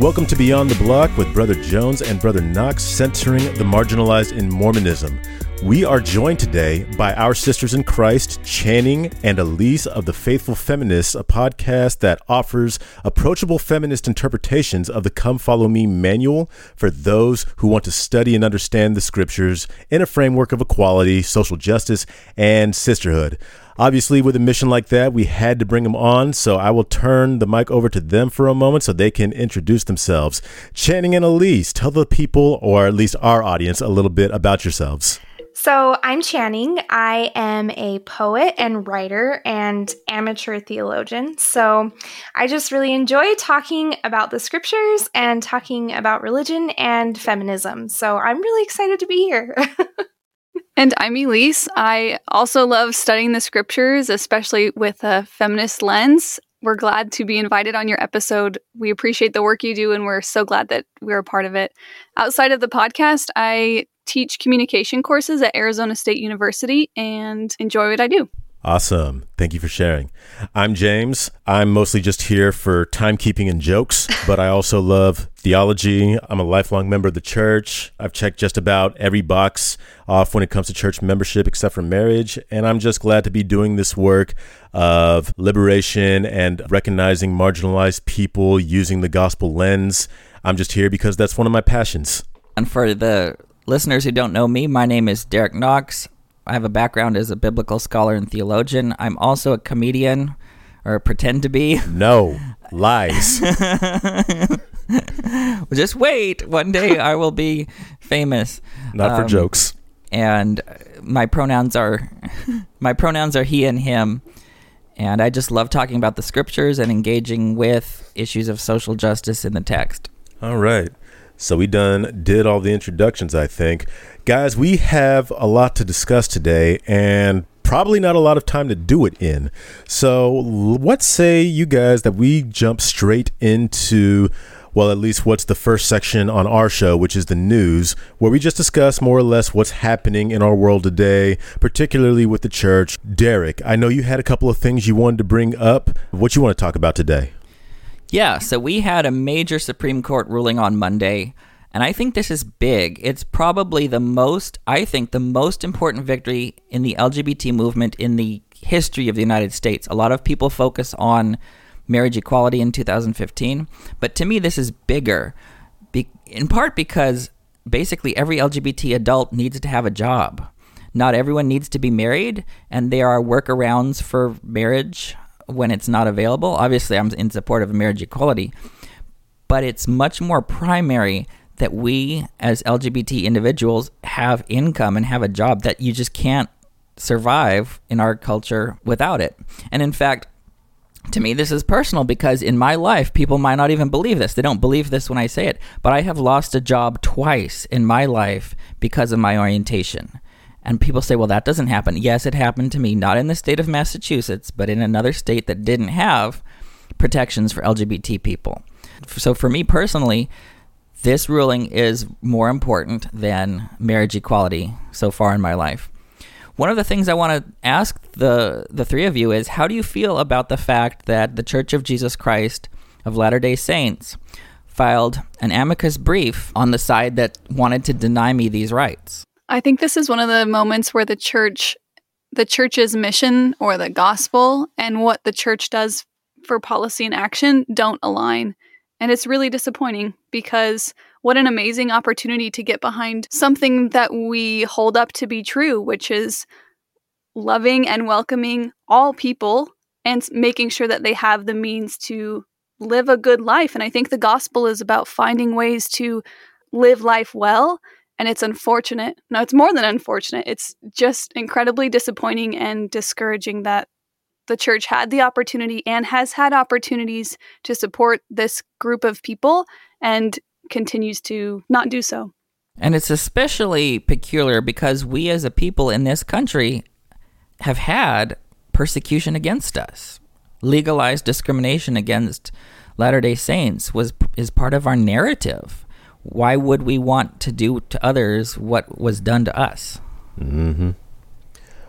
Welcome to Beyond the Block with Brother Jones and Brother Knox, centering the marginalized in Mormonism. We are joined today by our sisters in Christ, Channing and Elise of the Faithful Feminists, a podcast that offers approachable feminist interpretations of the Come Follow Me manual for those who want to study and understand the scriptures in a framework of equality, social justice, and sisterhood. Obviously, with a mission like that, we had to bring them on, so I will turn the mic over to them for a moment so they can introduce themselves. Channing and Elise, tell the people, or at least our audience, a little bit about yourselves. So, I'm Channing. I am a poet and writer and amateur theologian. So, I just really enjoy talking about the scriptures and talking about religion and feminism. So, I'm really excited to be here. And I'm Elise. I also love studying the scriptures, especially with a feminist lens. We're glad to be invited on your episode. We appreciate the work you do, and we're so glad that we're a part of it. Outside of the podcast, I teach communication courses at Arizona State University and enjoy what I do. Awesome. Thank you for sharing. I'm James. I'm mostly just here for timekeeping and jokes, but I also love theology. I'm a lifelong member of the church. I've checked just about every box off when it comes to church membership except for marriage. And I'm just glad to be doing this work of liberation and recognizing marginalized people using the gospel lens. I'm just here because that's one of my passions. And for the listeners who don't know me, my name is Derek Knox. I have a background as a biblical scholar and theologian. I'm also a comedian, or pretend to be. No, lies. Just wait. One day I will be famous. Not for um, jokes. And my pronouns are my pronouns are he and him. And I just love talking about the scriptures and engaging with issues of social justice in the text. All right. So we done did all the introductions, I think. Guys, we have a lot to discuss today and probably not a lot of time to do it in. So, what say you guys that we jump straight into well, at least what's the first section on our show, which is the news, where we just discuss more or less what's happening in our world today, particularly with the church. Derek, I know you had a couple of things you wanted to bring up. What you want to talk about today? Yeah, so we had a major Supreme Court ruling on Monday, and I think this is big. It's probably the most, I think, the most important victory in the LGBT movement in the history of the United States. A lot of people focus on marriage equality in 2015, but to me, this is bigger, be- in part because basically every LGBT adult needs to have a job. Not everyone needs to be married, and there are workarounds for marriage when it's not available. Obviously, I'm in support of marriage equality, but it's much more primary that we as LGBT individuals have income and have a job that you just can't survive in our culture without it. And in fact, to me, this is personal because in my life, people might not even believe this. They don't believe this when I say it, but I have lost a job twice in my life because of my orientation. And people say, well, that doesn't happen. Yes, it happened to me, not in the state of Massachusetts, but in another state that didn't have protections for LGBT people. So for me personally, this ruling is more important than marriage equality so far in my life. One of the things I want to ask the the three of you is how do you feel about the fact that the Church of Jesus Christ of Latter-day Saints filed an amicus brief on the side that wanted to deny me these rights? I think this is one of the moments where the church, the church's mission or the gospel and what the church does for policy and action don't align. And it's really disappointing because what an amazing opportunity to get behind something that we hold up to be true, which is loving and welcoming all people and making sure that they have the means to live a good life. And I think the gospel is about finding ways to live life well and it's unfortunate. No, it's more than unfortunate. It's just incredibly disappointing and discouraging that the church had the opportunity and has had opportunities to support this group of people and continues to not do so. And it's especially peculiar because we as a people in this country have had persecution against us. Legalized discrimination against Latter-day Saints was is part of our narrative why would we want to do to others what was done to us? Mm-hmm.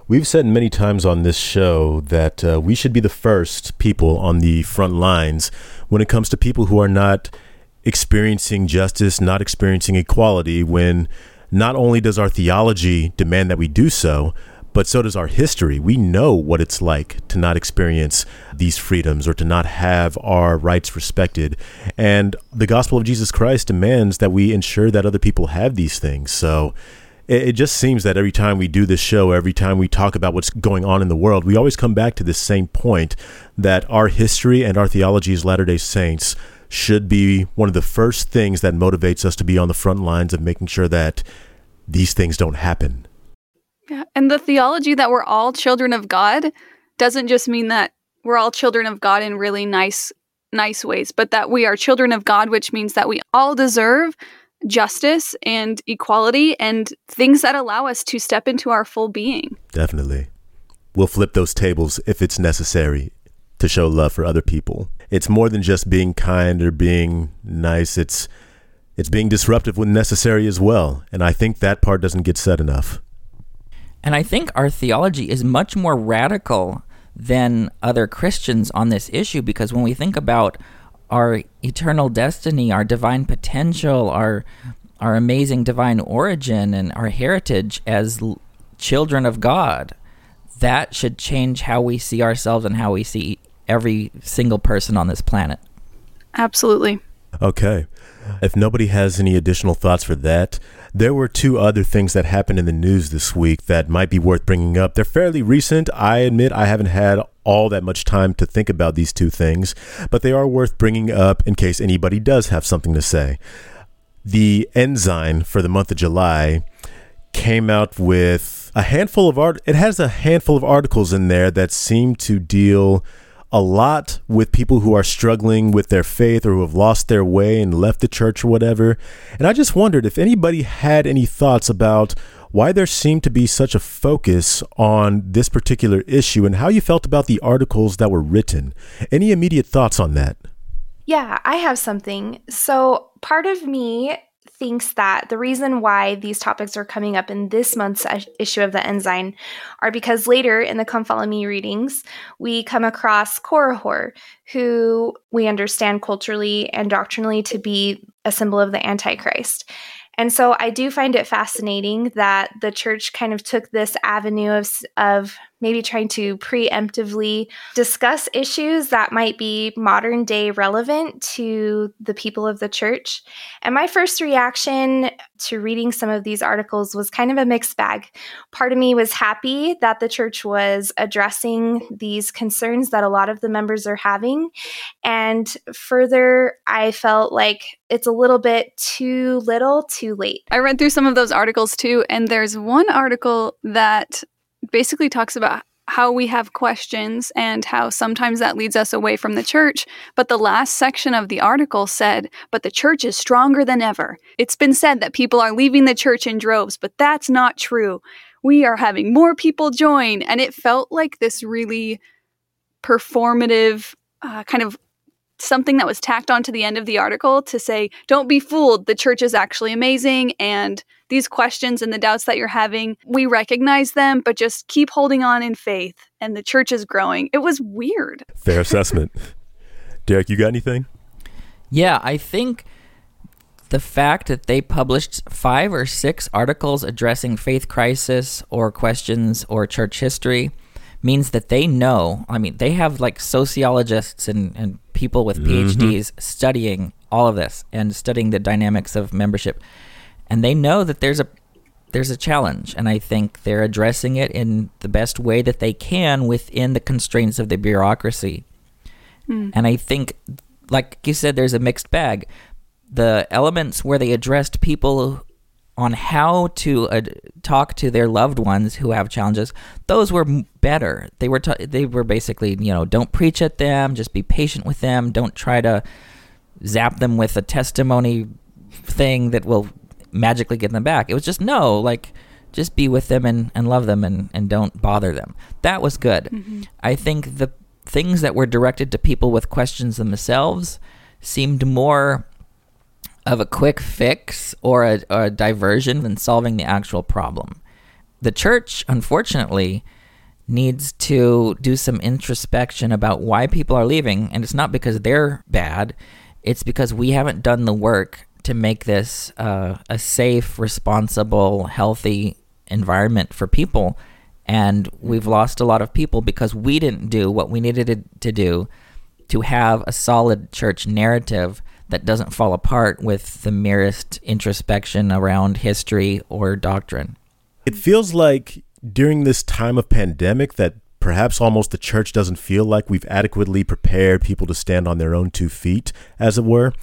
We've said many times on this show that uh, we should be the first people on the front lines when it comes to people who are not experiencing justice, not experiencing equality, when not only does our theology demand that we do so, but so does our history. We know what it's like to not experience these freedoms or to not have our rights respected. And the gospel of Jesus Christ demands that we ensure that other people have these things. So it, just seems that every time we do this show, every time we talk about what's going on in the world, we always come back to this same point that our history and our theology as Latter day Saints should be one of the first things that motivates us to be on the front lines of making sure that these things don't happen. Yeah. And the theology that we're all children of God doesn't just mean that we're all children of God in really nice nice ways, but that we are children of God, which means that we all deserve justice and equality and things that allow us to step into our full being. Definitely. We'll flip those tables if it's necessary to show love for other people. It's more than just being kind or being nice. It's it's being disruptive when necessary as well. And I think that part doesn't get said enough. And I think our theology is much more radical than other Christians on this issue because when we think about our eternal destiny, our divine potential, our our amazing divine origin and our heritage as l- children of God, that should change how we see ourselves and how we see every single person on this planet. Absolutely. Okay. If nobody has any additional thoughts for that, there were two other things that happened in the news this week that might be worth bringing up. They're fairly recent. I admit I haven't had all that much time to think about these two things, but they are worth bringing up in case anybody does have something to say. The Ensign for the month of July came out with a handful of art. It has a handful of articles in there that seem to deal a lot with people who are struggling with their faith or who have lost their way and left the church or whatever. And I just wondered if anybody had any thoughts about why there seemed to be such a focus on this particular issue and how you felt about the articles that were written. Any immediate thoughts on that? Yeah, I have something. So, part of me thinks that the reason why these topics are coming up in this month's issue of the Ensign are because later in the Come Follow Me readings, we come across Korihor, who we understand culturally and doctrinally to be a symbol of the Antichrist. And so I do find it fascinating that the church kind of took this avenue of, of maybe trying to preemptively discuss issues that might be modern day relevant to the people of the church. And my first reaction to reading some of these articles was kind of a mixed bag. Part of me was happy that the church was addressing these concerns that a lot of the members are having. And further, I felt like it's a little bit too little, too late. I read through some of those articles too, and there's one article that basically talks about how we have questions and how sometimes that leads us away from the church. But the last section of the article said, But the church is stronger than ever. It's been said that people are leaving the church in droves, but that's not true. We are having more people join. And it felt like this really performative, uh, kind of something that was tacked onto the end of the article to say, don't be fooled. The church is actually amazing. And these questions and the doubts that you're having, we recognize them, but just keep holding on in faith. And the church is growing. It was weird. Fair assessment. Derek, you got anything? Yeah, I think the fact that they published five or six articles addressing faith crisis or questions or church history means that they know. I mean, they have like sociologists and, and people with PhDs mm-hmm. studying all of this and studying the dynamics of membership, and they know that there's a there's a challenge, and I think they're addressing it in the best way that they can within the constraints of the bureaucracy. Mm. And I think, like you said, there's a mixed bag. The elements where they addressed people on how to uh, talk to their loved ones who have challenges those were better. They were t- they were basically you know don't preach at them just be patient with them. Don't try to zap them with a testimony thing that will magically get them back. It was just no like just be with them and, and love them and, and don't bother them. That was good. Mm-hmm. i think the things that were directed to people with questions themselves seemed more of a quick fix or a, a diversion than solving the actual problem. The church, unfortunately, needs to do some introspection about why people are leaving, and it's not because they're bad. it's because we haven't done the work to make this uh, a safe, responsible, healthy environment for people. And we've lost a lot of people because we didn't do what we needed to do to have a solid church narrative that doesn't fall apart with the merest introspection around history or doctrine. It feels like during this time of pandemic that perhaps almost the church doesn't feel like we've adequately prepared people to stand on their own two feet, as it were.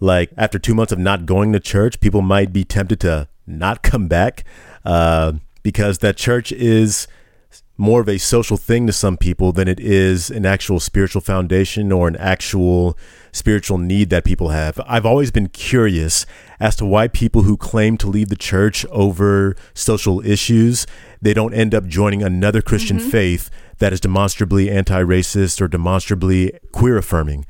Like after two months of not going to church, people might be tempted to not come back uh, because that church is more of a social thing to some people than it is an actual spiritual foundation or an actual spiritual need that people have. I've always been curious as to why people who claim to leave the church over social issues, they don't end up joining another Christian mm-hmm. faith that is demonstrably anti-racist or demonstrably queer affirming.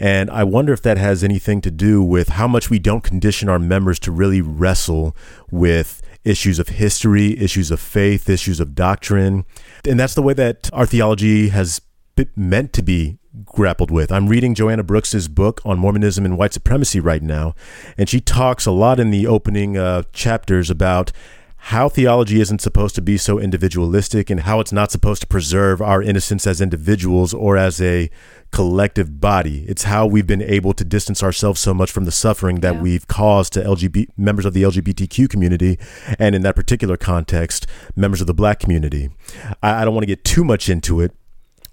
And I wonder if that has anything to do with how much we don't condition our members to really wrestle with issues of history, issues of faith, issues of doctrine. And that's the way that our theology has been meant to be grappled with. I'm reading Joanna Brooks's book on Mormonism and white supremacy right now, and she talks a lot in the opening uh, chapters about how theology isn't supposed to be so individualistic and how it's not supposed to preserve our innocence as individuals or as a collective body. It's how we've been able to distance ourselves so much from the suffering that yeah. we've caused to LGBT members of the LGBTQ community, and in that particular context, members of the Black community. I, I don't want to get too much into it,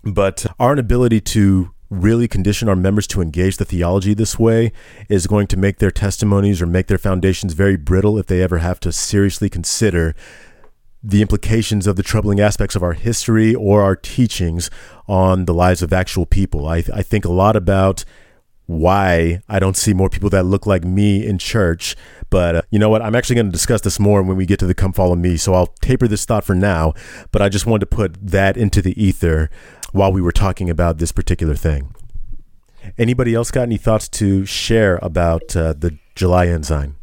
but our inability to really condition our members to engage the theology this way is going to make their testimonies or make their foundations very brittle if they ever have to seriously consider the implications of the troubling aspects of our history or our teachings on the lives of actual people. I, I think a lot about why I don't see more people that look like me in church. But uh, you know what? I'm actually going to discuss this more when we get to the come follow me. So I'll taper this thought for now. But I just wanted to put that into the ether while we were talking about this particular thing. Anybody else got any thoughts to share about uh, the July ensign?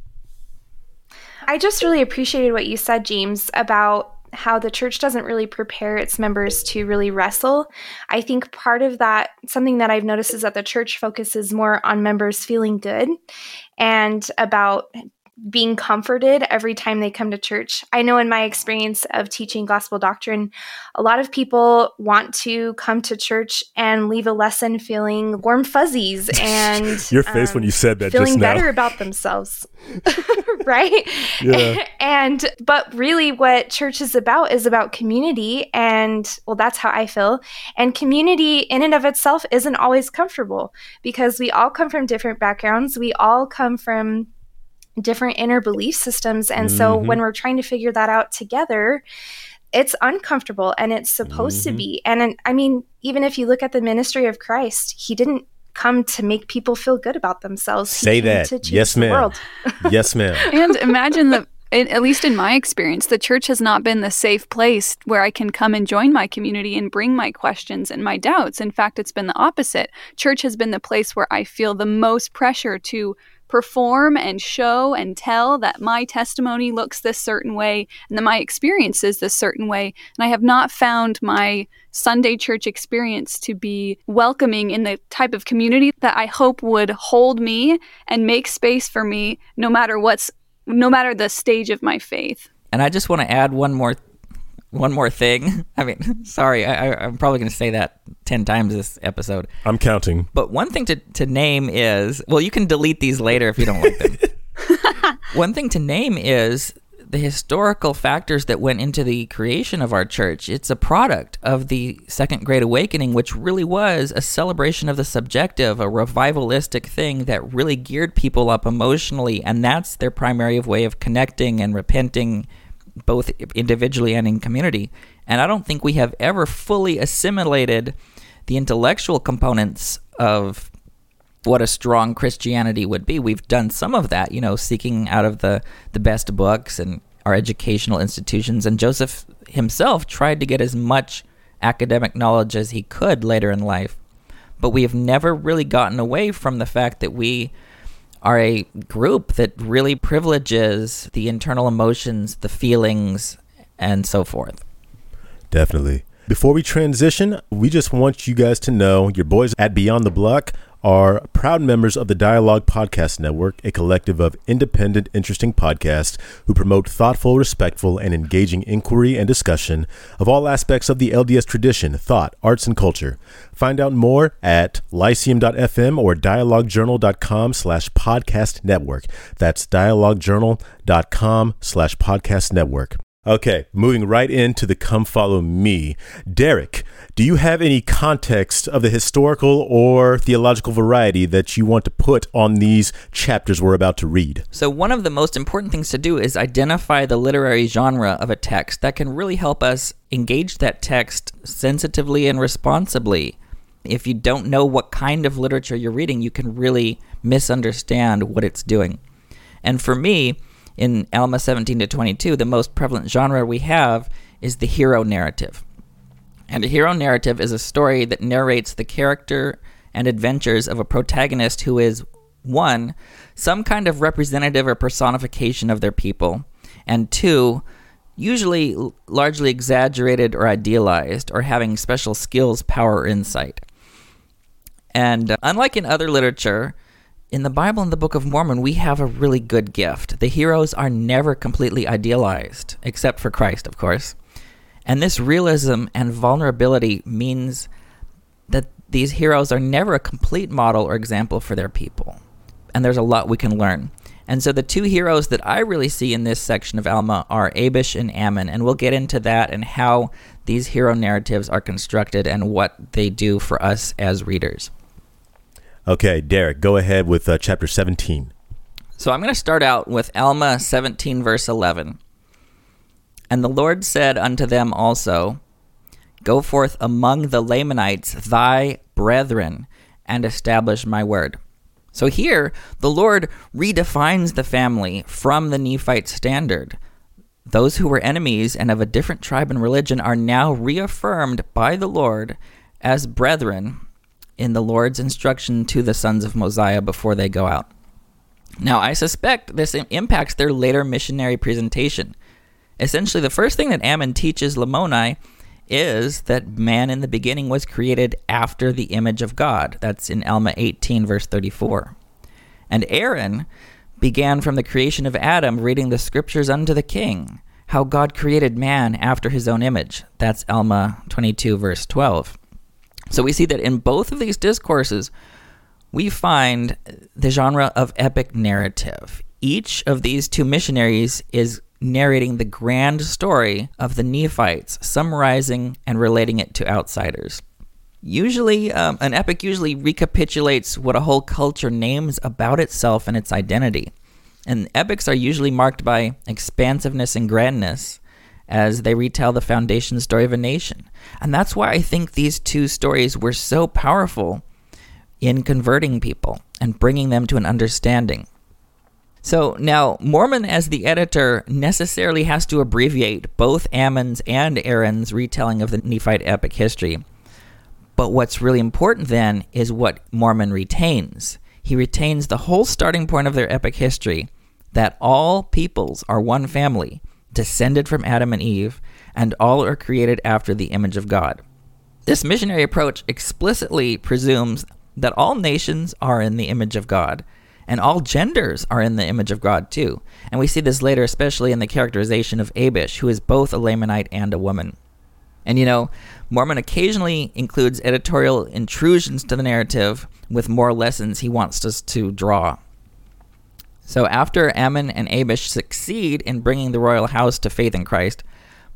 I just really appreciated what you said, James, about how the church doesn't really prepare its members to really wrestle. I think part of that, something that I've noticed is that the church focuses more on members feeling good and about being comforted every time they come to church. I know in my experience of teaching gospel doctrine, a lot of people want to come to church and leave a lesson feeling warm fuzzies and your face um, when you said that feeling better about themselves. right? Yeah. and but really what church is about is about community and well that's how I feel. And community in and of itself isn't always comfortable because we all come from different backgrounds. We all come from different inner belief systems. And mm-hmm. so when we're trying to figure that out together, it's uncomfortable and it's supposed mm-hmm. to be. And I mean, even if you look at the ministry of Christ, he didn't come to make people feel good about themselves. Say that. yes, ma'am. yes, ma'am. And imagine the at least in my experience, the church has not been the safe place where I can come and join my community and bring my questions and my doubts. In fact, it's been the opposite. Church has been the place where I feel the most pressure to perform and show and tell that my testimony looks this certain way and that my experience is this certain way. And I have not found my Sunday church experience to be welcoming in the type of community that I hope would hold me and make space for me no matter what's no matter the stage of my faith. And I just want to add one more one more thing. I mean, sorry, I, am probably going to say that 10 times this episode. I'm counting. But one thing to, to name is well, you can delete these later if you don't like them. one thing to name is the historical factors that went into the creation of our church. It's a product of the Second Great Awakening, which really was a celebration of the subjective, a revivalistic thing that really geared people up emotionally. And that's their primary way of connecting and repenting both individually and in community. And I don't think we have ever fully assimilated the intellectual components of what a strong Christianity would be. We've done some of that, you know, seeking out of the, the best books and our educational institutions. And Joseph himself tried to get as much academic knowledge as he could later in life. But we have never really gotten away from the fact that we are a group that really privileges the internal emotions, the feelings, and so forth. Definitely. Before we transition, we just want you guys to know your boys at Beyond the Block are proud members of the Dialogue Podcast Network, a collective of independent, interesting podcasts who promote thoughtful, respectful, and engaging inquiry and discussion of all aspects of the LDS tradition, thought, arts, and culture. Find out more at lyceum.fm or dialoguejournal.com slash podcast network. That's dialoguejournal.com slash podcast network. Okay, moving right into the come follow me. Derek, do you have any context of the historical or theological variety that you want to put on these chapters we're about to read? So, one of the most important things to do is identify the literary genre of a text that can really help us engage that text sensitively and responsibly. If you don't know what kind of literature you're reading, you can really misunderstand what it's doing. And for me, in Alma 17 to 22, the most prevalent genre we have is the hero narrative. And a hero narrative is a story that narrates the character and adventures of a protagonist who is, one, some kind of representative or personification of their people, and two, usually largely exaggerated or idealized, or having special skills, power, or insight. And uh, unlike in other literature, in the Bible and the Book of Mormon, we have a really good gift. The heroes are never completely idealized, except for Christ, of course. And this realism and vulnerability means that these heroes are never a complete model or example for their people. And there's a lot we can learn. And so the two heroes that I really see in this section of Alma are Abish and Ammon, and we'll get into that and how these hero narratives are constructed and what they do for us as readers. Okay, Derek, go ahead with uh, chapter 17. So I'm going to start out with Alma 17, verse 11. And the Lord said unto them also, Go forth among the Lamanites, thy brethren, and establish my word. So here, the Lord redefines the family from the Nephite standard. Those who were enemies and of a different tribe and religion are now reaffirmed by the Lord as brethren in the Lord's instruction to the sons of Mosiah before they go out. Now, I suspect this impacts their later missionary presentation. Essentially, the first thing that Ammon teaches Lamoni is that man in the beginning was created after the image of God. That's in Alma 18, verse 34. And Aaron began from the creation of Adam, reading the scriptures unto the king, how God created man after his own image. That's Alma 22, verse 12. So we see that in both of these discourses, we find the genre of epic narrative. Each of these two missionaries is narrating the grand story of the Nephites, summarizing and relating it to outsiders. Usually, um, an epic usually recapitulates what a whole culture names about itself and its identity. And epics are usually marked by expansiveness and grandness, as they retell the foundation story of a nation. And that's why I think these two stories were so powerful in converting people and bringing them to an understanding. So now, Mormon, as the editor, necessarily has to abbreviate both Ammon's and Aaron's retelling of the Nephite epic history. But what's really important then is what Mormon retains. He retains the whole starting point of their epic history that all peoples are one family descended from Adam and Eve, and all are created after the image of God. This missionary approach explicitly presumes that all nations are in the image of God, and all genders are in the image of God too. And we see this later, especially in the characterization of Abish, who is both a Lamanite and a woman. And you know, Mormon occasionally includes editorial intrusions to the narrative with more lessons he wants us to draw. So after Ammon and Abish succeed in bringing the royal house to faith in Christ,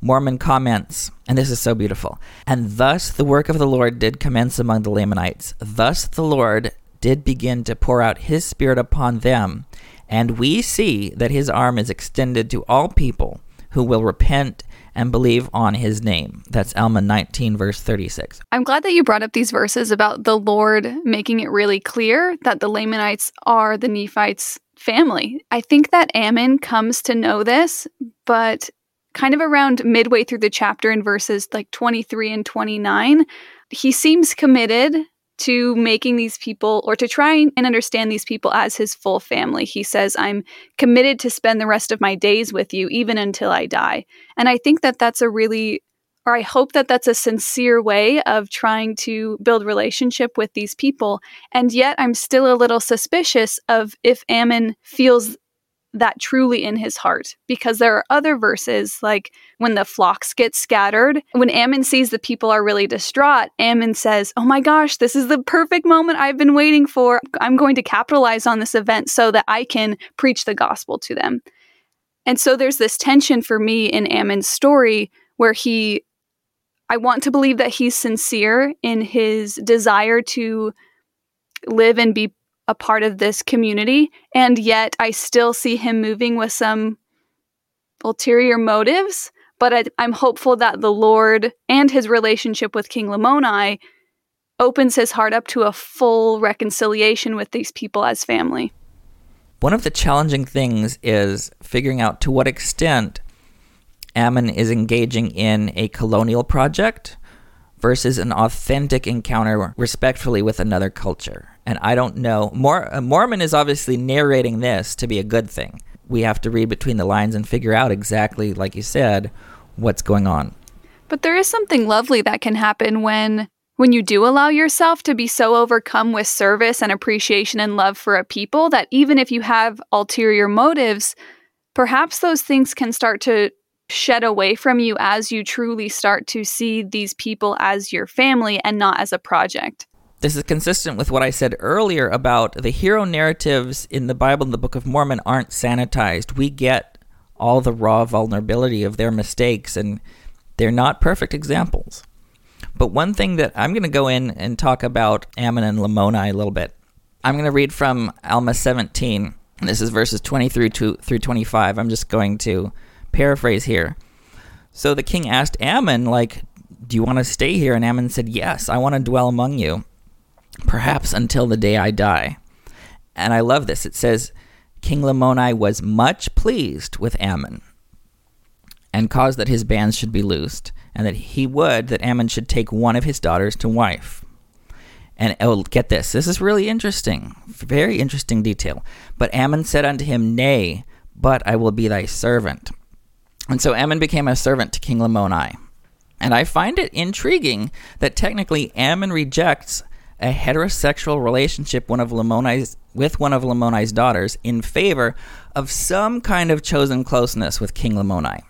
Mormon comments, and this is so beautiful. And thus the work of the Lord did commence among the Lamanites. Thus the Lord did begin to pour out his spirit upon them. And we see that his arm is extended to all people who will repent and believe on his name. That's Alma 19, verse 36. I'm glad that you brought up these verses about the Lord making it really clear that the Lamanites are the Nephites' family. I think that Ammon comes to know this, but kind of around midway through the chapter in verses like 23 and 29, he seems committed to making these people or to trying and understand these people as his full family. He says, I'm committed to spend the rest of my days with you, even until I die. And I think that that's a really or I hope that that's a sincere way of trying to build relationship with these people. And yet I'm still a little suspicious of if Ammon feels that truly in his heart. Because there are other verses like when the flocks get scattered when ammon sees the people are really distraught ammon says oh my gosh this is the perfect moment i've been waiting for. I'm going to capitalize on this event so that i can preach the gospel to them. And so there's this tension for me in ammon's story where he i want to believe that he's sincere in his desire to live and be a part of this community, and yet I still see him moving with some ulterior motives. But I, I'm hopeful that the Lord and his relationship with King Lamoni opens his heart up to a full reconciliation with these people as family. One of the challenging things is figuring out to what extent Ammon is engaging in a colonial project versus an authentic encounter respectfully with another culture. And I don't know. Mor- uh, Mormon is obviously narrating this to be a good thing. We have to read between the lines and figure out exactly, like you said, what's going on. But there is something lovely that can happen when when you do allow yourself to be so overcome with service and appreciation and love for a people that even if you have ulterior motives, perhaps those things can start to shed away from you as you truly start to see these people as your family and not as a project. This is consistent with what I said earlier about the hero narratives in the Bible and the Book of Mormon aren't sanitized. We get all the raw vulnerability of their mistakes, and they're not perfect examples. But one thing that I'm going to go in and talk about Ammon and Lamoni a little bit. I'm going to read from Alma 17. This is verses 20 through, through 25. I'm just going to paraphrase here. So the king asked Ammon, like, do you want to stay here? And Ammon said, yes, I want to dwell among you, perhaps until the day I die. And I love this. It says, King Lamoni was much pleased with Ammon and caused that his bands should be loosed, and that he would that Ammon should take one of his daughters to wife. And oh, get this. This is really interesting. Very interesting detail. But Ammon said unto him, Nay, but I will be thy servant. And so Ammon became a servant to King Lamoni. And I find it intriguing that technically Ammon rejects a heterosexual relationship one of Lamoni's, with one of Lamoni's daughters in favor of some kind of chosen closeness with King Lamoni.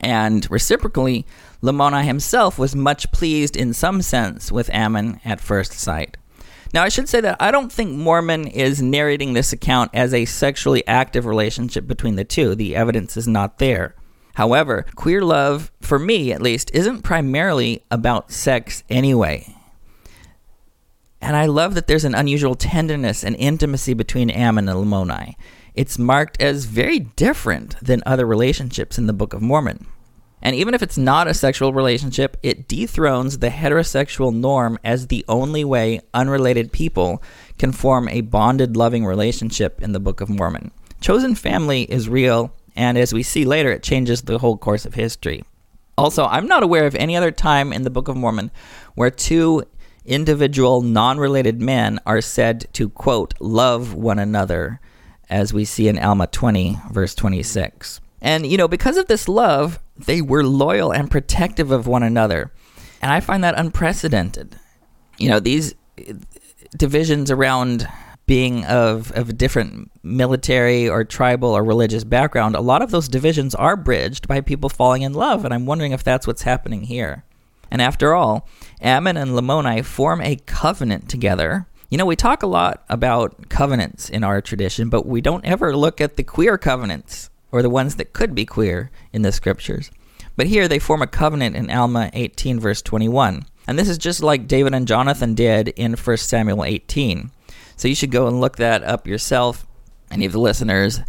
And reciprocally, Lamoni himself was much pleased in some sense with Ammon at first sight. Now, I should say that I don't think Mormon is narrating this account as a sexually active relationship between the two. The evidence is not there. However, queer love, for me at least, isn't primarily about sex anyway. And I love that there's an unusual tenderness and intimacy between Ammon and Lamoni. It's marked as very different than other relationships in the Book of Mormon. And even if it's not a sexual relationship, it dethrones the heterosexual norm as the only way unrelated people can form a bonded, loving relationship in the Book of Mormon. Chosen family is real, and as we see later, it changes the whole course of history. Also, I'm not aware of any other time in the Book of Mormon where two individual, non related men are said to, quote, love one another, as we see in Alma 20, verse 26. And, you know, because of this love, they were loyal and protective of one another. And I find that unprecedented. You know, these uh, divisions around being of, of a different military or tribal or religious background, a lot of those divisions are bridged by people falling in love. And I'm wondering if that's what's happening here. And after all, Ammon and Lamoni form a covenant together. You know, we talk a lot about covenants in our tradition, but we don't ever look at the queer covenants or the ones that could be queer in the scriptures. But here they form a covenant in Alma 18, verse 21. And this is just like David and Jonathan did in 1 Samuel 18. So you should go and look that up yourself, any of the listeners.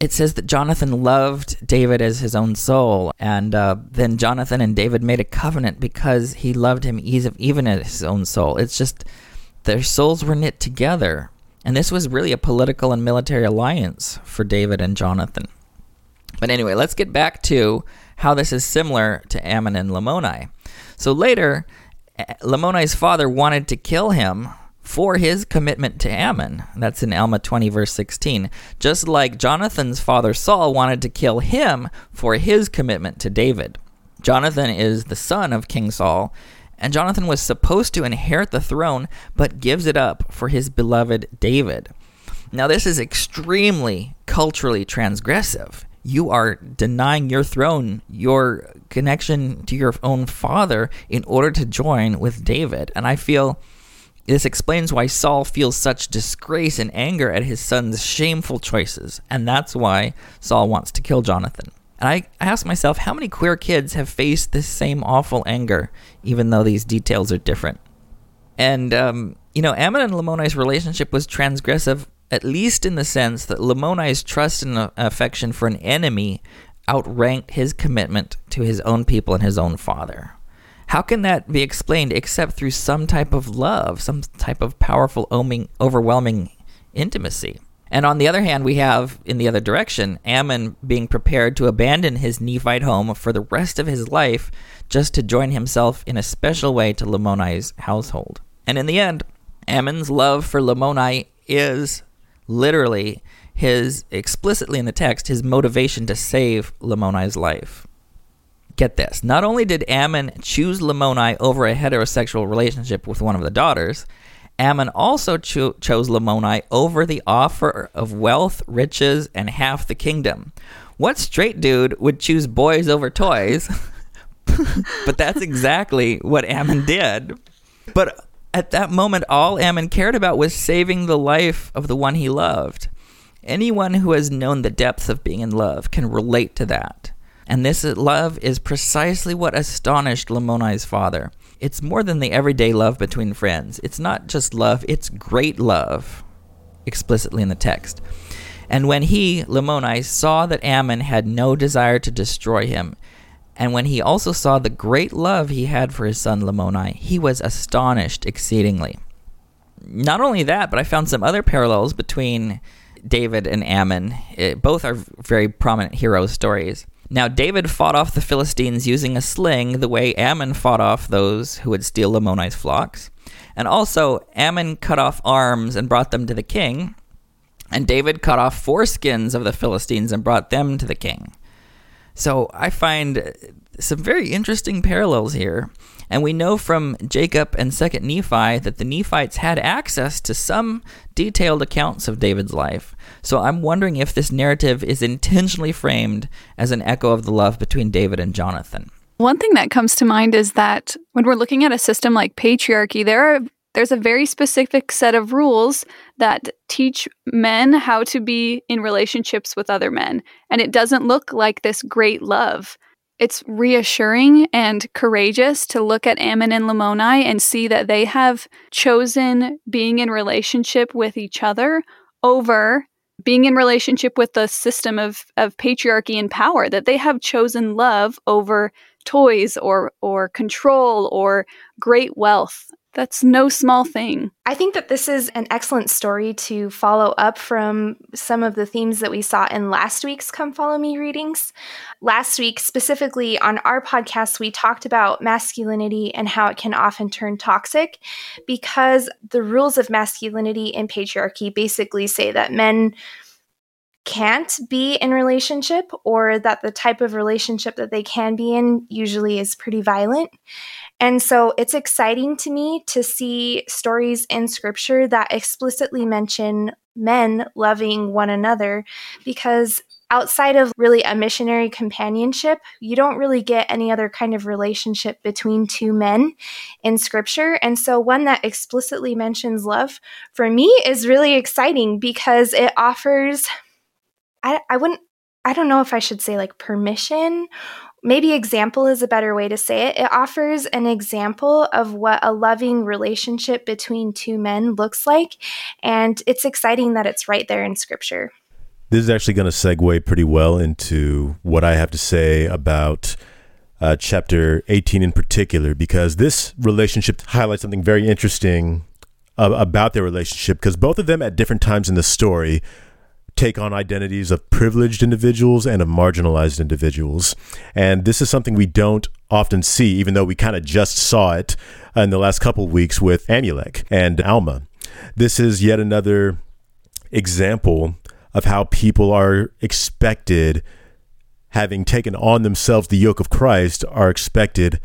It says that Jonathan loved David as his own soul, and uh, then Jonathan and David made a covenant because he loved him even as his own soul. It's just their souls were knit together. And this was really a political and military alliance for David and Jonathan. But anyway, let's get back to how this is similar to Ammon and Lamoni. So later, Lamoni's father wanted to kill him for his commitment to Ammon. That's in Alma 20, verse 16. Just like Jonathan's father Saul wanted to kill him for his commitment to David. Jonathan is the son of King Saul, and Jonathan was supposed to inherit the throne, but gives it up for his beloved David. Now, this is extremely culturally transgressive. You are denying your throne, your connection to your own father, in order to join with David. And I feel this explains why Saul feels such disgrace and anger at his son's shameful choices. And that's why Saul wants to kill Jonathan. And I, ask myself, how many queer kids have faced this same awful anger, even though these details are different? And, um, you know, Ammon and Lamoni's relationship was transgressive, at least in the sense that Lamoni's trust and affection for an enemy outranked his commitment to his own people and his own father. How can that be explained except through some type of love, some type of powerful, overwhelming intimacy? And on the other hand, we have, in the other direction, Ammon being prepared to abandon his Nephite home for the rest of his life just to join himself in a special way to Lamoni's household. And in the end, Ammon's love for Lamoni is literally his, explicitly in the text, his motivation to save Lamoni's life. Get this. Not only did Ammon choose Lamoni over a heterosexual relationship with one of the daughters, Ammon also cho- chose Lamoni over the offer of wealth, riches, and half the kingdom. What straight dude would choose boys over toys? but that's exactly what Ammon did. But at that moment, all Ammon cared about was saving the life of the one he loved. Anyone who has known the depth of being in love can relate to that. And this love is precisely what astonished Lamoni's father. It's more than the everyday love between friends. It's not just love, it's great love, explicitly in the text. And when he, Lamoni, saw that Ammon had no desire to destroy him, and when he also saw the great love he had for his son Lamoni, he was astonished exceedingly. Not only that, but I found some other parallels between David and Ammon. It, both are very prominent hero stories. Now, David fought off the Philistines using a sling the way Ammon fought off those who would steal Lamoni's flocks. And also, Ammon cut off arms and brought them to the king, and David cut off foreskins of the Philistines and brought them to the king. So I find some very interesting parallels here. And we know from Jacob and 2nd Nephi that the Nephites had access to some detailed accounts of David's life. So I'm wondering if this narrative is intentionally framed as an echo of the love between David and Jonathan. One thing that comes to mind is that when we're looking at a system like patriarchy, there are there's a very specific set of rules that teach men how to be in relationships with other men. And it doesn't look like this great love. It's reassuring and courageous to look at Ammon and Lamoni and see that they have chosen being in relationship with each other over being in relationship with the system of, of patriarchy and power, that they have chosen love over toys or or control or great wealth. That's no small thing. I think that this is an excellent story to follow up from some of the themes that we saw in last week's Come Follow Me readings. Last week, specifically on our podcast, we talked about masculinity and how it can often turn toxic because the rules of masculinity and patriarchy basically say that men can't be in relationship or that the type of relationship that they can be in usually is pretty violent and so it's exciting to me to see stories in scripture that explicitly mention men loving one another because outside of really a missionary companionship, you don't really get any other kind of relationship between two men in scripture. And so, one that explicitly mentions love for me is really exciting because it offers, I, I wouldn't, I don't know if I should say like permission maybe example is a better way to say it. It offers an example of what a loving relationship between two men looks like. And it's exciting that it's right there in scripture. This is actually going to segue pretty well into what I have to say about uh, chapter 18 in particular, because this relationship highlights something very interesting uh, about their relationship, because both of them at different times in the story take on identities of privileged individuals and of marginalized individuals. And this is something we don't often see, even though we kind of just saw it in the last couple of weeks with Amulek and Alma. This is yet another example of how people are expected having taken on themselves the yoke of Christ, are expected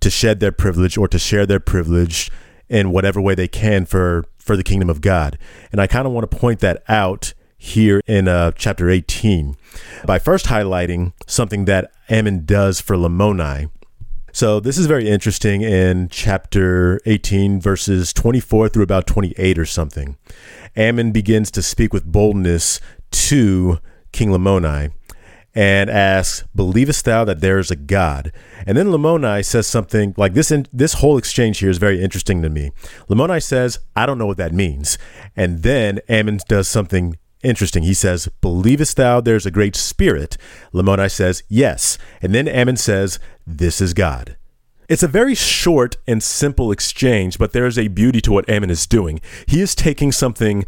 to shed their privilege or to share their privilege in whatever way they can for for the kingdom of God. And I kind of want to point that out here in uh, chapter 18 by first highlighting something that Ammon does for Lamoni. So this is very interesting in chapter 18, verses 24 through about 28 or something. Ammon begins to speak with boldness to King Lamoni and asks, "Believest thou that there is a God?" And then Lamoni says something like this. In, this whole exchange here is very interesting to me. Lamoni says, "I don't know what that means," and then Ammon does something interesting. He says, "Believest thou there's a great spirit?" Lamoni says, "Yes," and then Ammon says, "This is God." It's a very short and simple exchange, but there is a beauty to what Ammon is doing. He is taking something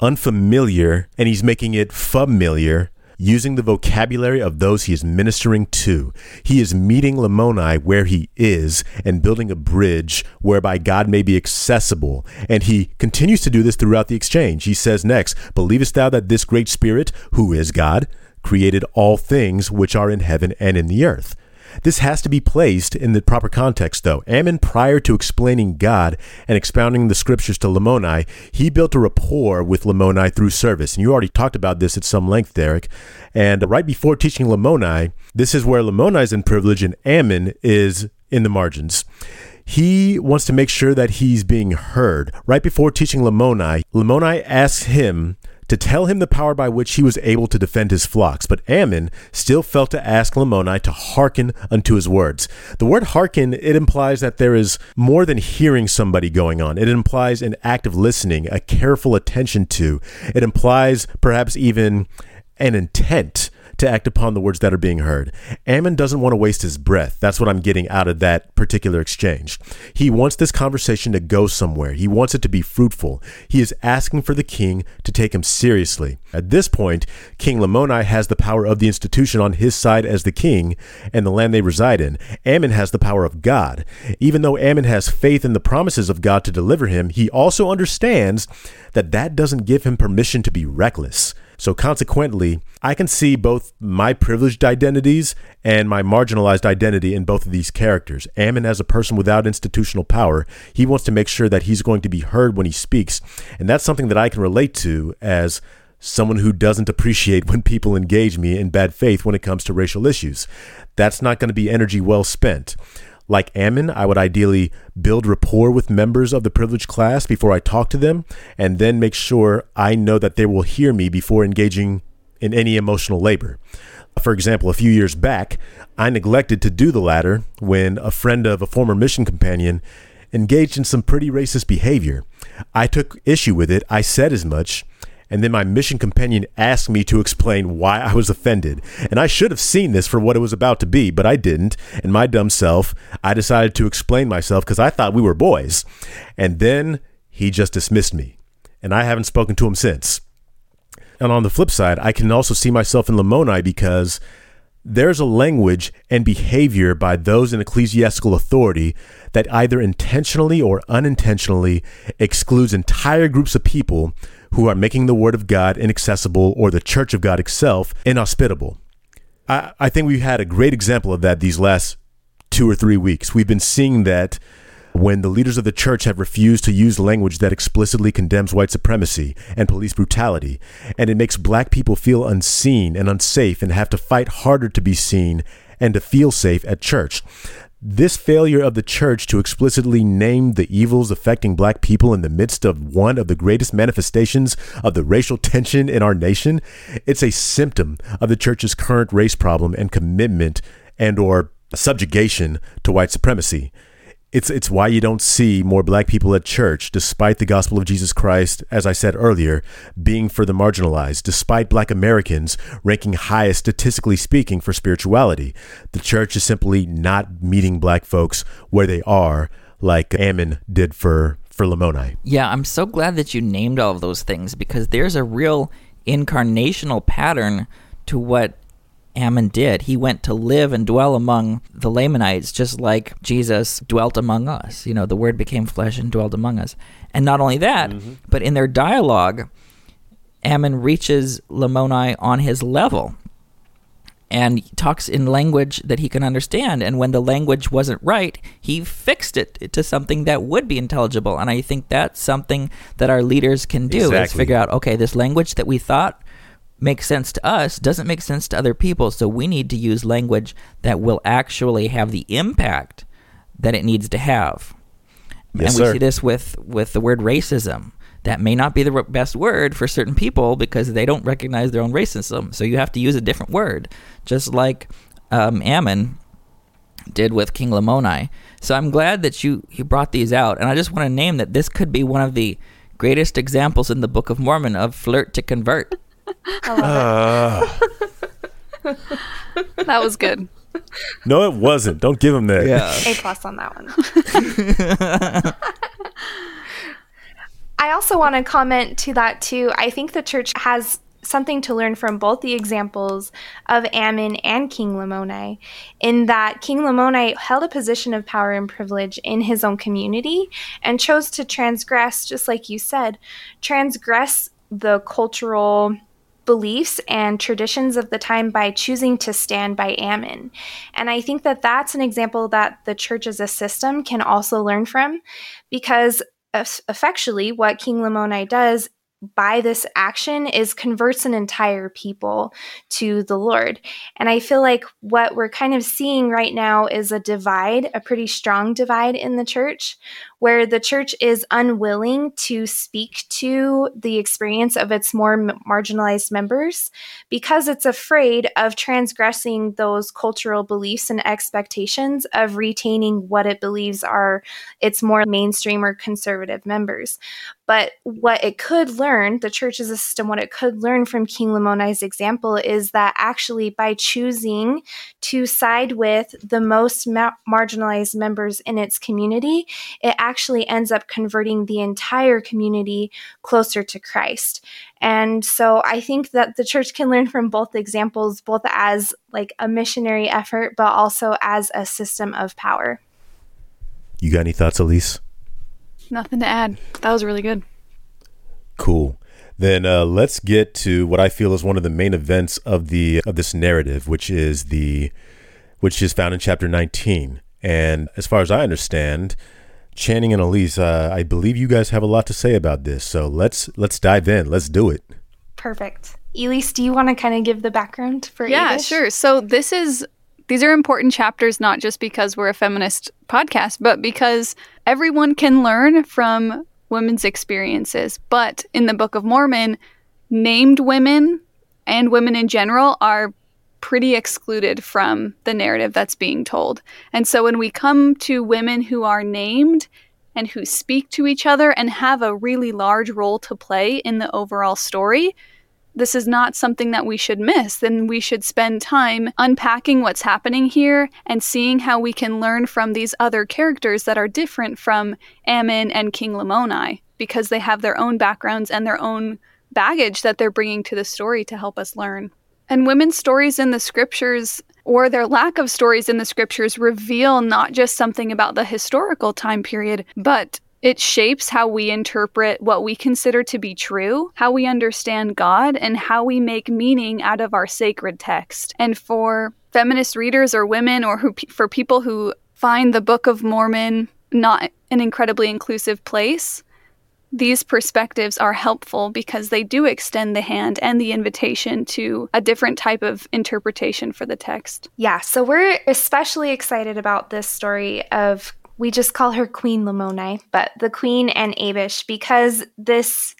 unfamiliar and he's making it familiar using the vocabulary of those he is ministering to. He is meeting Lamoni where he is and building a bridge whereby God may be accessible. And he continues to do this throughout the exchange. He says next, Believest thou that this great spirit, who is God, created all things which are in heaven and in the earth? This has to be placed in the proper context, though. Ammon, prior to explaining God and expounding the scriptures to Lamoni, he built a rapport with Lamoni through service. And you already talked about this at some length, Derek. And right before teaching Lamoni, this is where Lamoni is in privilege and Ammon is in the margins he wants to make sure that he's being heard. Right before teaching Lamoni, Lamoni asks him to tell him the power by which he was able to defend his flocks. But Ammon still felt to ask Lamoni to hearken unto his words. The word hearken, it implies that there is more than hearing somebody going on. It implies an active listening, a careful attention to. It implies perhaps even an intent to act upon the words that are being heard. Ammon doesn't want to waste his breath. That's what I'm getting out of that particular exchange. He wants this conversation to go somewhere. He wants it to be fruitful. He is asking for the king to take him seriously. At this point, King Lamoni has the power of the institution on his side as the king and the land they reside in. Ammon has the power of God. Even though Ammon has faith in the promises of God to deliver him, he also understands that that doesn't give him permission to be reckless. So consequently, I can see both my privileged identities and my marginalized identity in both of these characters. Ammon, as a person without institutional power, he wants to make sure that he's going to be heard when he speaks. And that's something that I can relate to as someone who doesn't appreciate when people engage me in bad faith when it comes to racial issues. That's not going to be energy well spent. Like Ammon, I would ideally build rapport with members of the privileged class before I talk to them, and then make sure I know that they will hear me before engaging in any emotional labor. For example, a few years back, I neglected to do the latter when a friend of a former mission companion engaged in some pretty racist behavior. I took issue with it, I said as much, and then my mission companion asked me to explain why I was offended. And I should have seen this for what it was about to be, but I didn't. And my dumb self, I decided to explain myself because I thought we were boys. And then he just dismissed me. And I haven't spoken to him since. And on the flip side, I can also see myself in Lamoni because there's a language and behavior by those in ecclesiastical authority that either intentionally or unintentionally excludes entire groups of people who are making the Word of God inaccessible or the Church of God itself inhospitable. I, I think we've had a great example of that these last two or three weeks. We've been seeing that when the leaders of the church have refused to use language that explicitly condemns white supremacy and police brutality, and it makes black people feel unseen and unsafe and have to fight harder to be seen and to feel safe at church. This failure of the church to explicitly name the evils affecting black people in the midst of one of the greatest manifestations of the racial tension in our nation, it's a symptom of the church's current race problem and commitment and or subjugation to white supremacy it's it's why you don't see more black people at church despite the gospel of Jesus Christ as I said earlier being for the marginalized despite black Americans ranking highest statistically speaking for spirituality the church is simply not meeting black folks where they are like Ammon did for for Lamoni. Yeah, I'm so glad that you named all of those things because there's a real incarnational pattern to what Ammon did. He went to live and dwell among the Lamanites, just like Jesus dwelt among us. You know, the Word became flesh and dwelt among us. And not only that, mm-hmm. but in their dialogue, Ammon reaches Lamoni on his level. and talks in language that he can understand. And when the language wasn't right, he fixed it to something that would be intelligible. And I think that's something that our leaders can do Exactly. is figure out, okay, this language that we thought makes sense to us doesn't make sense to other people. So we need to use language that will actually have the impact that it needs to have. Yes, and we sir. see this with with the word racism. That may not be the best word for certain people because they don't recognize their own racism. So you have to use a different word, just like um, Ammon did with King Lamoni. So I'm glad that you you brought these out, and I just want to name that this could be one of the greatest examples in the Book of Mormon of flirt to convert. Uh, That was good. no, it wasn't. Don't give him that. Yeah. A plus on that one. I also want to comment to that too. I think the church has something to learn from both the examples of Ammon and King Lamoni, in that King Lamoni held a position of power and privilege in his own community and chose to transgress, just like you said, transgress the cultural beliefs and traditions of the time by choosing to stand by Ammon. And I think that that's an example that the church as a system can also learn from because eff- effectually what King Lamoni does by this action is converts an entire people to the Lord. And I feel like what we're kind of seeing right now is a divide, a pretty strong divide in the church, where the church is unwilling to speak to the experience of its more m- marginalized members because it's afraid of transgressing those cultural beliefs and expectations of retaining what it believes are its more mainstream or conservative members. But what it could learn, the church as a system, what it could learn from King Lamoni's example is that actually by choosing to side with the most ma- marginalized members in its community, it actually ends up converting the entire community closer to Christ. And so I think that the church can learn from both examples, both as like a missionary effort, but also as a system of power. You got any thoughts, Elise? Nothing to add. That was really good. Cool. Then uh, let's get to what I feel is one of the main events of the of this narrative, which is the which is found in chapter 19. And as far as I understand, Channing and Elise, uh, I believe you guys have a lot to say about this. So let's let's dive in. Let's do it. Perfect. Elise, do you want to kind of give the background for Yeah, Abish? sure. So this is these are important chapters not just because we're a feminist podcast, but because everyone can learn from women's experiences. But in the Book of Mormon, named women and women in general are pretty excluded from the narrative that's being told. And so when we come to women who are named and who speak to each other and have a really large role to play in the overall story, this is not something that we should miss. Then we should spend time unpacking what's happening here and seeing how we can learn from these other characters that are different from Ammon and King Lamoni because they have their own backgrounds and their own baggage that they're bringing to the story to help us learn. And women's stories in the scriptures or their lack of stories in the scriptures reveal not just something about the historical time period, but it shapes how we interpret what we consider to be true, how we understand God, and how we make meaning out of our sacred text. And for feminist readers or women, or who, for people who find the Book of Mormon not an incredibly inclusive place, these perspectives are helpful because they do extend the hand and the invitation to a different type of interpretation for the text. Yeah, so we're especially excited about this story of we just call her Queen Lamoni, but the Queen and Abish because this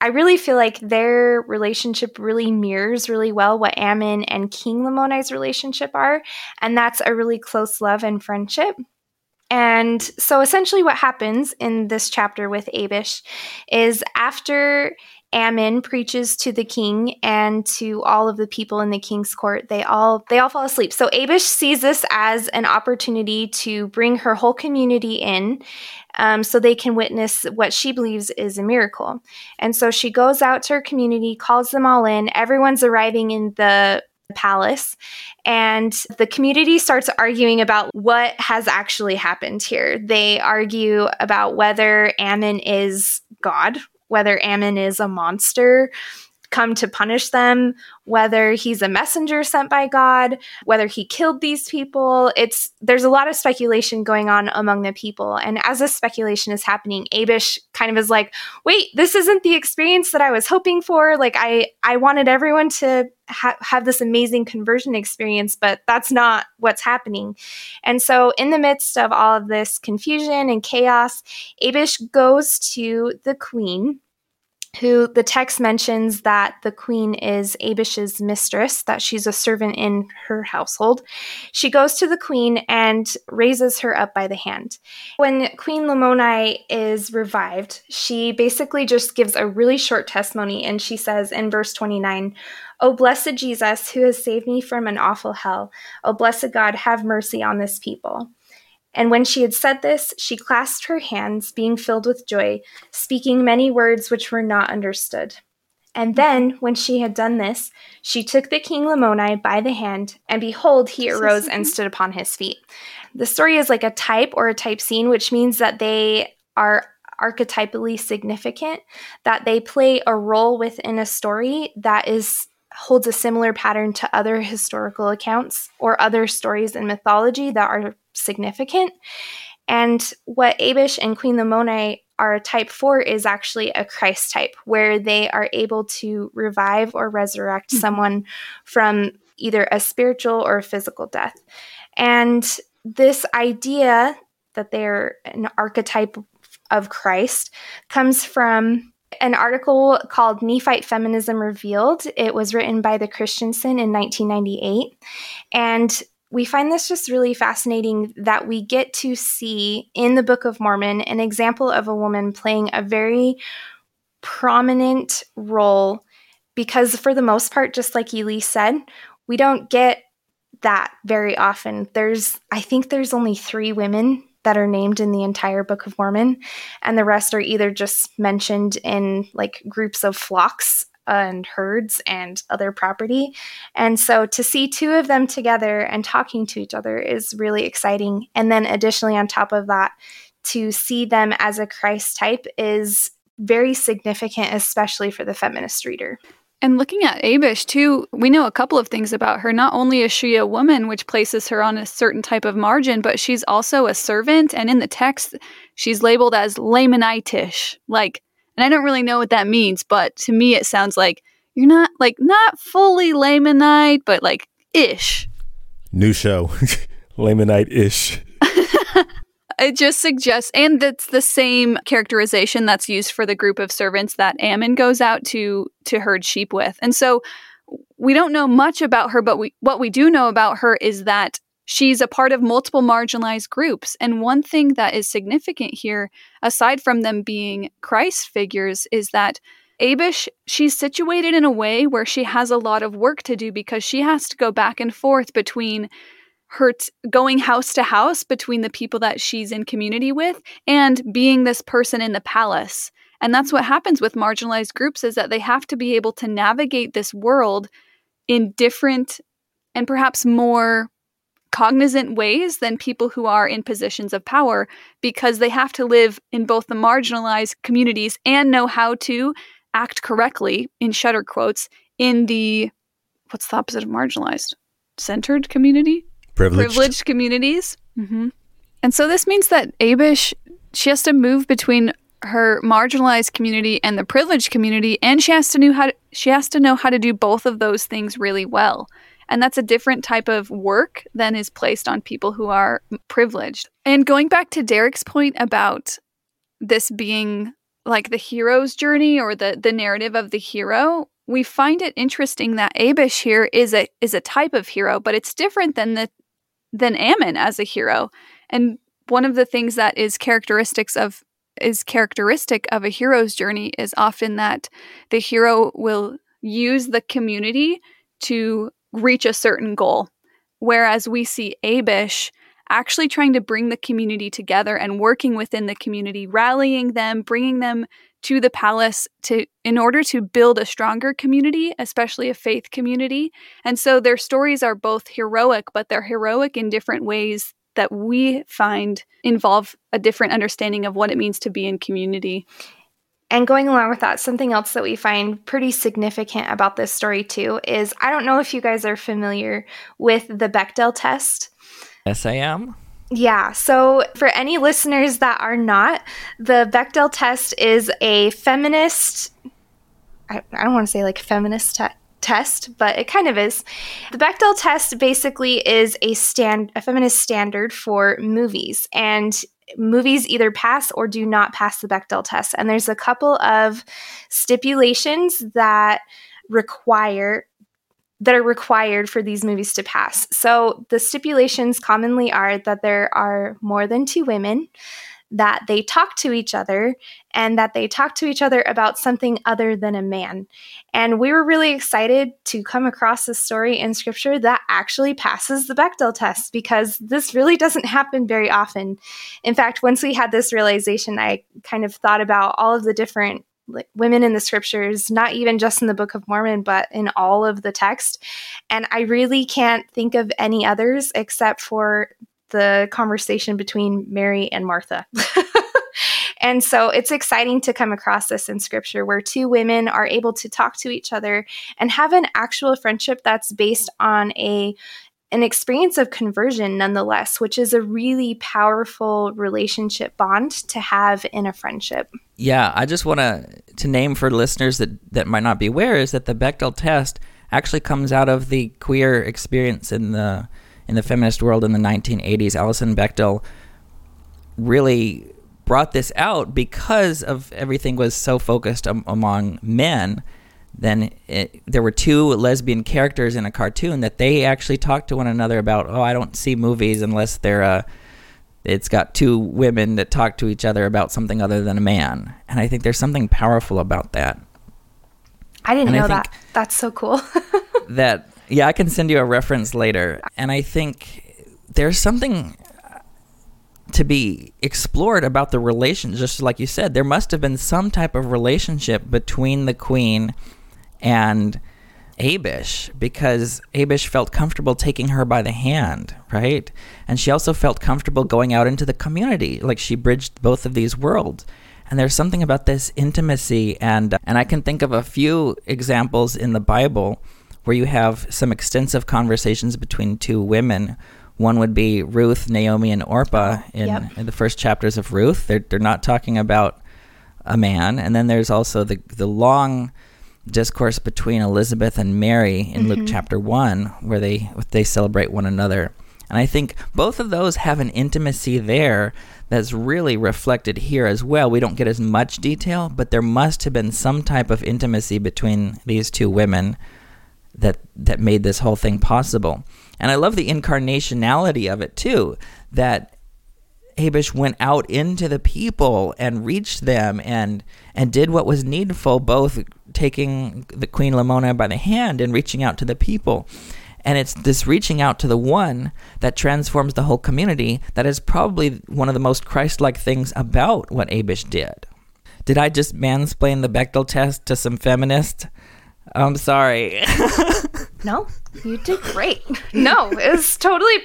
I really feel like their relationship really mirrors really well what Ammon and King Lamoni's relationship are, and that's a really close love and friendship. And so essentially what happens in this chapter with Abish is after Ammon preaches to the king and to all of the people in the king's court. They all they all fall asleep. So Abish sees this as an opportunity to bring her whole community in, um, so they can witness what she believes is a miracle. And so she goes out to her community, calls them all in. Everyone's arriving in the palace and the community starts arguing about what has actually happened here. They argue about whether Ammon is God, whether Ammon is a monster. Come to punish them, whether he's a messenger sent by God, whether he killed these people. It's there's a lot of speculation going on among the people. And as this speculation is happening, Abish kind of is like, "Wait, this isn't the experience that I was hoping for. Like I I wanted everyone to ha- have this amazing conversion experience, but that's not what's happening." And so in the midst of all of this confusion and chaos, Abish goes to the queen who the text mentions that the queen is Abish's mistress, that she's a servant in her household. She goes to the queen and raises her up by the hand. When Queen Lamoni is revived, she basically just gives a really short testimony and she says in verse 29, O blessed Jesus, who has saved me from an awful hell, O blessed God, have mercy on this people. And when she had said this, she clasped her hands, being filled with joy, speaking many words which were not understood. And then, when she had done this, she took the king Lamoni by the hand, and behold, he arose and stood upon his feet. The story is like a type or a type scene, which means that they are archetypally significant, that they play a role within a story that is holds a similar pattern to other historical accounts or other stories in mythology that are significant. And what Abish and Queen Lamoni are type for is actually a Christ type, where they are able to revive or resurrect mm-hmm. someone from either a spiritual or a physical death. And this idea that they're an archetype of Christ comes from an article called Nephite Feminism Revealed. It was written by the Christensen in 1998. And we find this just really fascinating that we get to see in the Book of Mormon an example of a woman playing a very prominent role because, for the most part, just like Elise said, we don't get that very often. There's, I think, there's only three women that are named in the entire Book of Mormon, and the rest are either just mentioned in like groups of flocks and herds and other property. And so to see two of them together and talking to each other is really exciting. And then additionally, on top of that, to see them as a Christ type is very significant, especially for the feminist reader. And looking at Abish too, we know a couple of things about her. Not only is she a woman, which places her on a certain type of margin, but she's also a servant. And in the text, she's labeled as Lamanitish, like and I don't really know what that means, but to me it sounds like you're not like not fully Lamanite, but like ish. New show. Lamanite ish. it just suggests and that's the same characterization that's used for the group of servants that Ammon goes out to to herd sheep with. And so we don't know much about her, but we what we do know about her is that She's a part of multiple marginalized groups. And one thing that is significant here, aside from them being Christ figures, is that Abish, she's situated in a way where she has a lot of work to do because she has to go back and forth between her t- going house to house between the people that she's in community with and being this person in the palace. And that's what happens with marginalized groups is that they have to be able to navigate this world in different and perhaps more cognizant ways than people who are in positions of power because they have to live in both the marginalized communities and know how to act correctly in shutter quotes in the what's the opposite of marginalized? Centered community? Privileged, privileged communities? Mm-hmm. and so this means that abish she has to move between her marginalized community and the privileged community and she has to know how to, she has to know how to do both of those things really well and that's a different type of work than is placed on people who are privileged. And going back to Derek's point about this being like the hero's journey or the, the narrative of the hero, we find it interesting that Abish here is a is a type of hero, but it's different than the than Ammon as a hero. And one of the things that is characteristics of is characteristic of a hero's journey is often that the hero will use the community to reach a certain goal. Whereas we see Abish actually trying to bring the community together and working within the community, rallying them, bringing them to the palace to in order to build a stronger community, especially a faith community. And so their stories are both heroic, but they're heroic in different ways that we find involve a different understanding of what it means to be in community. And going along with that, something else that we find pretty significant about this story too is I don't know if you guys are familiar with the Bechdel test. Yes, I am. Yeah. So, for any listeners that are not, the Bechdel test is a feminist, I, I don't want to say like feminist te- test, but it kind of is. The Bechdel test basically is a stand a feminist standard for movies and movies either pass or do not pass the Bechdel test. And there's a couple of stipulations that require that are required for these movies to pass. So the stipulations commonly are that there are more than two women, that they talk to each other, and that they talk to each other about something other than a man. And we were really excited to come across a story in scripture that actually passes the Bechdel test because this really doesn't happen very often. In fact, once we had this realization, I kind of thought about all of the different women in the scriptures, not even just in the Book of Mormon, but in all of the text. And I really can't think of any others except for the conversation between Mary and Martha. and so it's exciting to come across this in scripture where two women are able to talk to each other and have an actual friendship that's based on a an experience of conversion nonetheless, which is a really powerful relationship bond to have in a friendship. Yeah, I just want to to name for listeners that that might not be aware is that the Bechdel test actually comes out of the queer experience in the in the feminist world in the 1980s. Alison Bechdel really brought this out because of everything was so focused um, among men then it, there were two lesbian characters in a cartoon that they actually talked to one another about. Oh, I don't see movies unless they're uh, it's got two women that talk to each other about something other than a man, and I think there's something powerful about that. I didn't and know I that. That's so cool. that yeah, I can send you a reference later, and I think there's something to be explored about the relation just like you said there must have been some type of relationship between the queen and Abish because Abish felt comfortable taking her by the hand, right? And she also felt comfortable going out into the community. Like she bridged both of these worlds. And there's something about this intimacy and and I can think of a few examples in the Bible where you have some extensive conversations between two women. One would be Ruth, Naomi, and Orpah in, yep. in the first chapters of Ruth. They're they're not talking about a man. And then there's also the the long discourse between Elizabeth and Mary in mm-hmm. Luke chapter 1 where they they celebrate one another. And I think both of those have an intimacy there that's really reflected here as well. We don't get as much detail, but there must have been some type of intimacy between these two women that that made this whole thing possible. And I love the incarnationality of it too, that Abish went out into the people and reached them and and did what was needful both taking the Queen Lamona by the hand and reaching out to the people. And it's this reaching out to the one that transforms the whole community that is probably one of the most Christ like things about what Abish did. Did I just mansplain the Bechdel test to some feminists? I'm sorry. no, you did great. No, it was totally,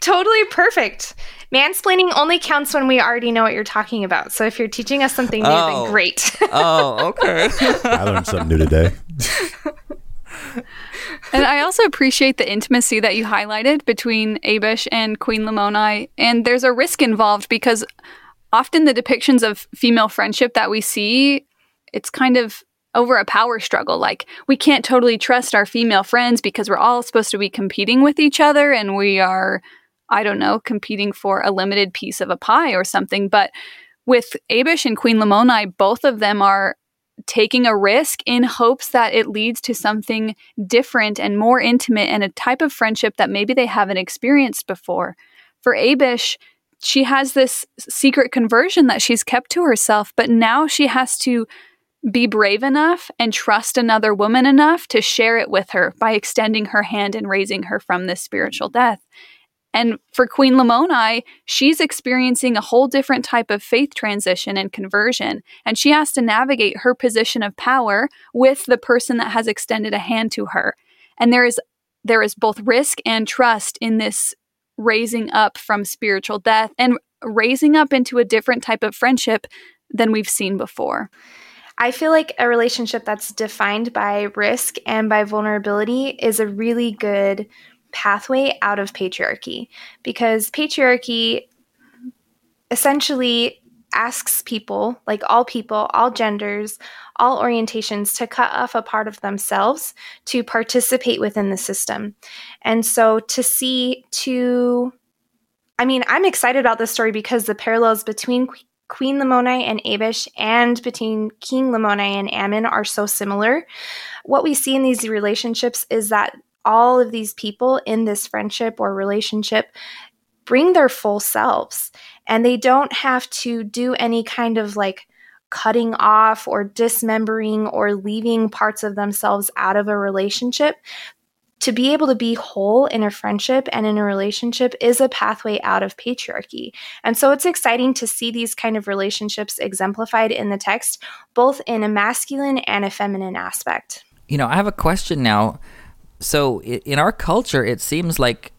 totally perfect. Mansplaining only counts when we already know what you're talking about. So if you're teaching us something new, oh. then great. oh, okay. I learned something new today. and I also appreciate the intimacy that you highlighted between Abish and Queen Lamoni. And there's a risk involved because often the depictions of female friendship that we see, it's kind of over a power struggle. Like, we can't totally trust our female friends because we're all supposed to be competing with each other and we are I don't know, competing for a limited piece of a pie or something. But with Abish and Queen Lamoni, both of them are taking a risk in hopes that it leads to something different and more intimate and a type of friendship that maybe they haven't experienced before. For Abish, she has this secret conversion that she's kept to herself, but now she has to be brave enough and trust another woman enough to share it with her by extending her hand and raising her from this spiritual death. And for Queen Lamoni, she's experiencing a whole different type of faith transition and conversion. And she has to navigate her position of power with the person that has extended a hand to her. And there is there is both risk and trust in this raising up from spiritual death and raising up into a different type of friendship than we've seen before. I feel like a relationship that's defined by risk and by vulnerability is a really good pathway out of patriarchy because patriarchy essentially asks people, like all people, all genders, all orientations, to cut off a part of themselves to participate within the system. And so to see two, I mean, I'm excited about this story because the parallels between Queen Lamoni and Abish and between King Lamoni and Ammon are so similar. What we see in these relationships is that all of these people in this friendship or relationship bring their full selves and they don't have to do any kind of like cutting off or dismembering or leaving parts of themselves out of a relationship. To be able to be whole in a friendship and in a relationship is a pathway out of patriarchy. And so it's exciting to see these kind of relationships exemplified in the text, both in a masculine and a feminine aspect. You know, I have a question now. So in our culture, it seems like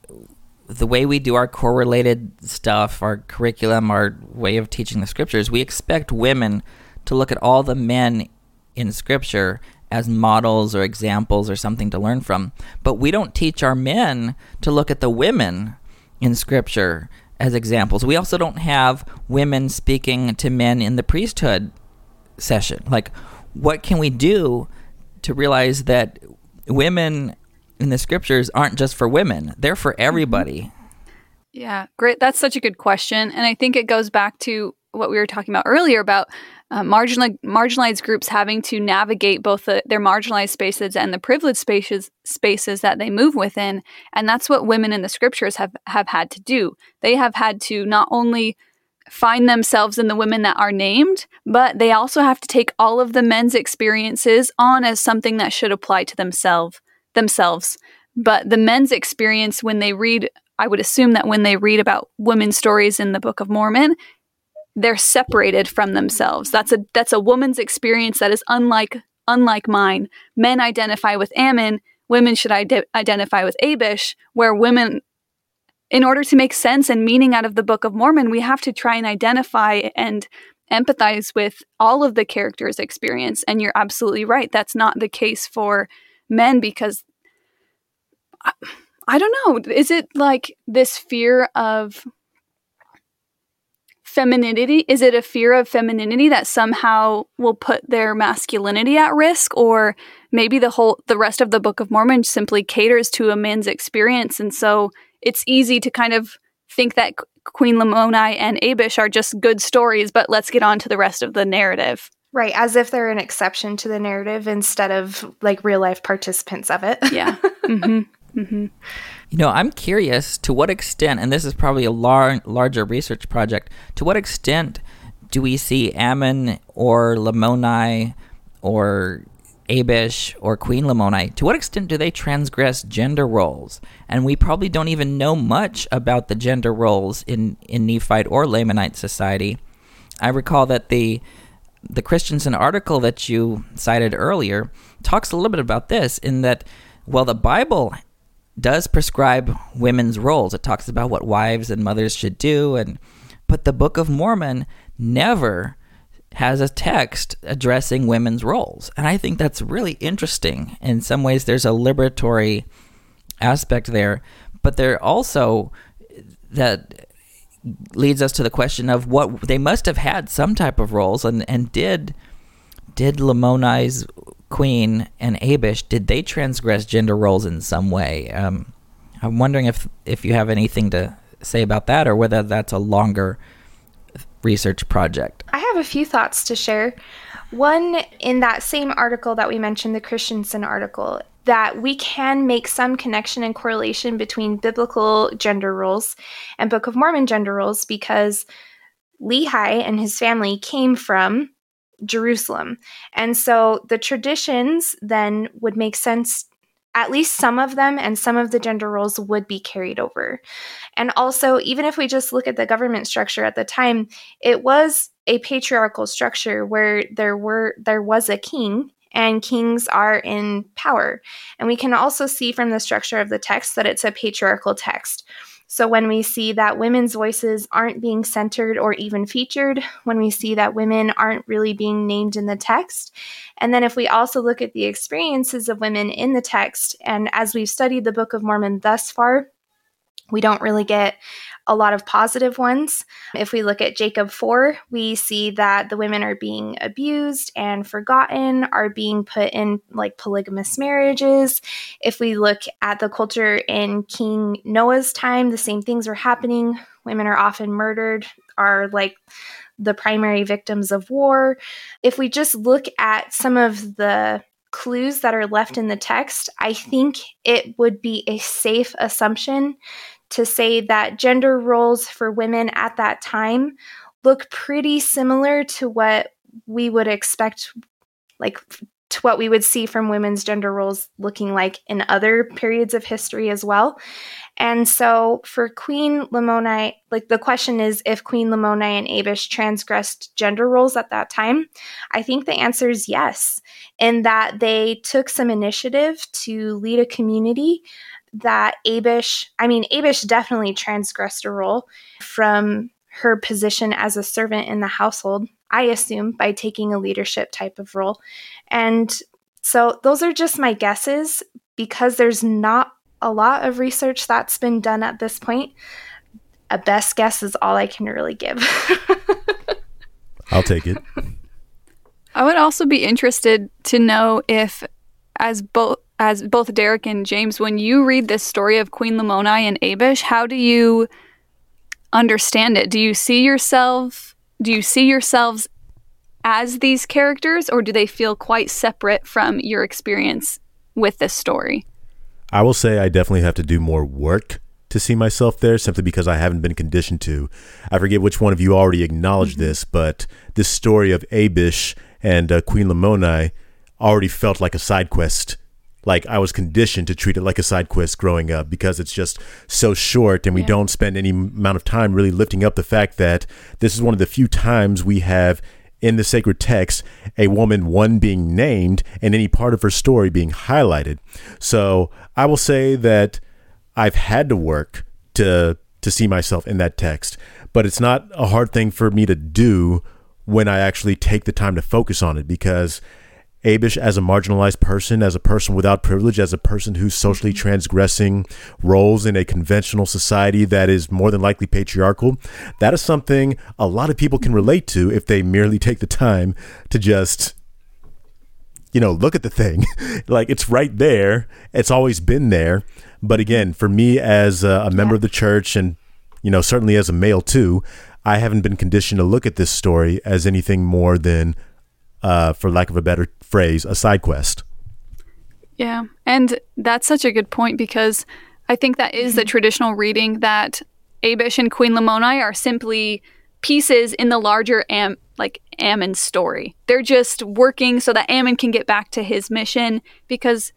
the way we do our correlated stuff, our curriculum, our way of teaching the scriptures, we expect women to look at all the men in scripture as models or examples or something to learn from. But we don't teach our men to look at the women in scripture as examples. We also don't have women speaking to men in the priesthood session. Like, what can we do to realize that women in the scriptures aren't just for women, they're for mm-hmm. everybody. Yeah, great. That's such a good question. And I think it goes back to what we were talking about earlier about uh, marginal, marginalized groups having to navigate both the, their marginalized spaces and the privileged spaces spaces that they move within and that's what women in the scriptures have have had to do they have had to not only find themselves in the women that are named but they also have to take all of the men's experiences on as something that should apply to themselves themselves. But the men's experience when they read, I would assume that when they read about women's stories in the Book of Mormon, they're separated from themselves. That's a that's a woman's experience that is unlike unlike mine. Men identify with Ammon, women should ide- identify with Abish, where women in order to make sense and meaning out of the Book of Mormon, we have to try and identify and empathize with all of the characters' experience. And you're absolutely right. That's not the case for men because I, I don't know. Is it like this fear of femininity? Is it a fear of femininity that somehow will put their masculinity at risk or maybe the whole the rest of the Book of Mormon simply caters to a man's experience and so it's easy to kind of think that Queen Lamoni and Abish are just good stories, but let's get on to the rest of the narrative. Right, as if they're an exception to the narrative instead of like real life participants of it. yeah. Mm-hmm. Mm-hmm. You know, I'm curious to what extent, and this is probably a lar- larger research project, to what extent do we see Ammon or Lamoni or Abish or Queen Lamoni, to what extent do they transgress gender roles? And we probably don't even know much about the gender roles in, in Nephite or Lamanite society. I recall that the the Christensen article that you cited earlier talks a little bit about this in that, well, the Bible does prescribe women's roles. It talks about what wives and mothers should do, and but the Book of Mormon never has a text addressing women's roles, and I think that's really interesting. In some ways, there's a liberatory aspect there, but there also that leads us to the question of what they must have had some type of roles, and and did did Lamoni's queen and Abish did they transgress gender roles in some way? Um, I'm wondering if if you have anything to say about that, or whether that's a longer research project. I have a few thoughts to share. One in that same article that we mentioned, the Christensen article, that we can make some connection and correlation between biblical gender roles and Book of Mormon gender roles because Lehi and his family came from Jerusalem. And so the traditions then would make sense. At least some of them and some of the gender roles would be carried over. And also, even if we just look at the government structure at the time, it was a patriarchal structure where there were there was a king and kings are in power. And we can also see from the structure of the text that it's a patriarchal text. So, when we see that women's voices aren't being centered or even featured, when we see that women aren't really being named in the text, and then if we also look at the experiences of women in the text, and as we've studied the Book of Mormon thus far, we don't really get a lot of positive ones. If we look at Jacob 4, we see that the women are being abused and forgotten, are being put in like polygamous marriages. If we look at the culture in King Noah's time, the same things are happening. Women are often murdered, are like the primary victims of war. If we just look at some of the clues that are left in the text, I think it would be a safe assumption to say that gender roles for women at that time look pretty similar to what we would expect like to what we would see from women's gender roles looking like in other periods of history as well. And so for Queen Lamoni, like the question is if Queen Lamoni and Abish transgressed gender roles at that time. I think the answer is yes, in that they took some initiative to lead a community that Abish, I mean, Abish definitely transgressed a role from her position as a servant in the household, I assume, by taking a leadership type of role. And so those are just my guesses because there's not a lot of research that's been done at this point. A best guess is all I can really give. I'll take it. I would also be interested to know if, as both as both Derek and James, when you read this story of Queen Lamoni and Abish, how do you understand it? Do you see yourself? Do you see yourselves as these characters, or do they feel quite separate from your experience with this story? I will say I definitely have to do more work to see myself there simply because I haven't been conditioned to. I forget which one of you already acknowledged mm-hmm. this, but this story of Abish and uh, Queen Lamoni already felt like a side quest like I was conditioned to treat it like a side quest growing up because it's just so short and we yeah. don't spend any amount of time really lifting up the fact that this is one of the few times we have in the sacred text a woman one being named and any part of her story being highlighted. So I will say that I've had to work to to see myself in that text, but it's not a hard thing for me to do when I actually take the time to focus on it because Abish as a marginalized person, as a person without privilege, as a person who's socially mm-hmm. transgressing roles in a conventional society that is more than likely patriarchal. That is something a lot of people can relate to if they merely take the time to just you know, look at the thing. like it's right there. It's always been there. But again, for me as a, a member yeah. of the church and, you know, certainly as a male too, I haven't been conditioned to look at this story as anything more than, uh, for lack of a better phrase, a side quest. Yeah. And that's such a good point because I think that is the mm-hmm. traditional reading that Abish and Queen Lamoni are simply pieces in the larger Am like Ammon's story. They're just working so that Ammon can get back to his mission because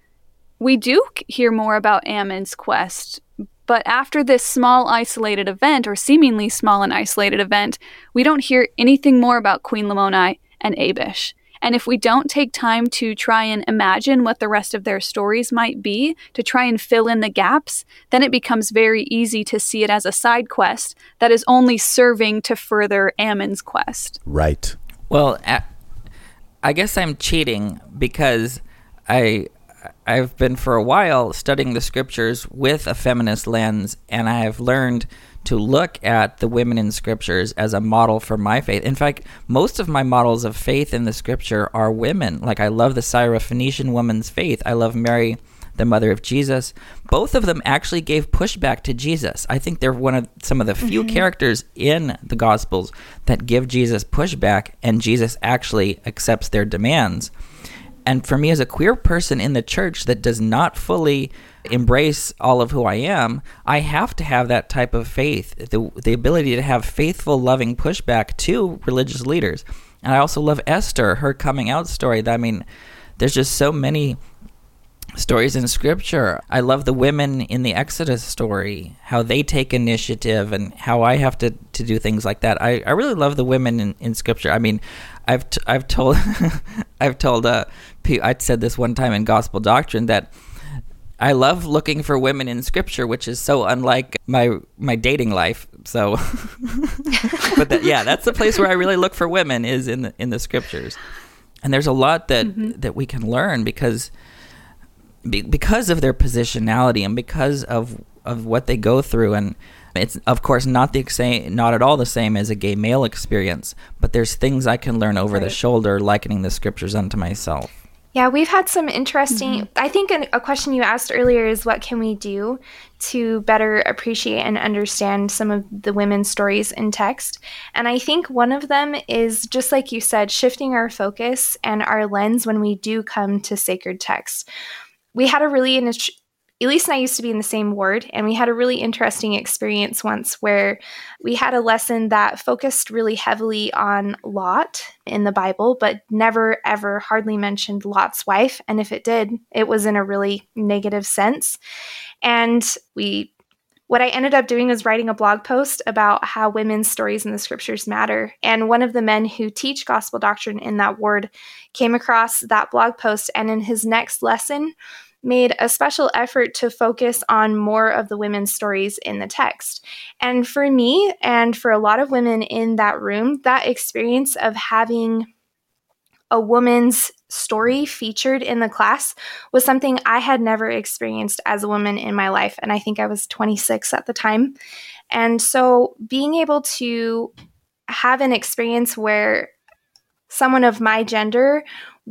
we do hear more about Ammon's quest. But after this small isolated event, or seemingly small and isolated event, we don't hear anything more about Queen Lamoni and Abish. And if we don't take time to try and imagine what the rest of their stories might be, to try and fill in the gaps, then it becomes very easy to see it as a side quest that is only serving to further Ammon's quest. Right. Well, I guess I'm cheating because I I've been for a while studying the scriptures with a feminist lens, and I have learned to look at the women in scriptures as a model for my faith. In fact, most of my models of faith in the scripture are women. Like I love the Syrophoenician woman's faith. I love Mary, the mother of Jesus. Both of them actually gave pushback to Jesus. I think they're one of some of the few mm-hmm. characters in the gospels that give Jesus pushback and Jesus actually accepts their demands. And for me as a queer person in the church that does not fully embrace all of who I am, I have to have that type of faith, the, the ability to have faithful, loving pushback to religious leaders. And I also love Esther, her coming out story. I mean, there's just so many stories in scripture. I love the women in the Exodus story, how they take initiative and how I have to, to do things like that. I, I really love the women in, in scripture. I mean, I've, t- I've told, I've told, uh, I said this one time in gospel doctrine that I love looking for women in scripture, which is so unlike my my dating life. So, but that, yeah, that's the place where I really look for women is in the in the scriptures, and there's a lot that mm-hmm. that we can learn because because of their positionality and because of of what they go through and it's of course not the same not at all the same as a gay male experience but there's things i can learn over right. the shoulder likening the scriptures unto myself yeah, we've had some interesting. Mm-hmm. I think a question you asked earlier is what can we do to better appreciate and understand some of the women's stories in text? And I think one of them is just like you said, shifting our focus and our lens when we do come to sacred text. We had a really Elise and I used to be in the same ward, and we had a really interesting experience once where we had a lesson that focused really heavily on Lot in the Bible, but never ever hardly mentioned Lot's wife. And if it did, it was in a really negative sense. And we what I ended up doing was writing a blog post about how women's stories in the scriptures matter. And one of the men who teach gospel doctrine in that ward came across that blog post, and in his next lesson, made a special effort to focus on more of the women's stories in the text. And for me, and for a lot of women in that room, that experience of having a woman's story featured in the class was something I had never experienced as a woman in my life. And I think I was 26 at the time. And so being able to have an experience where someone of my gender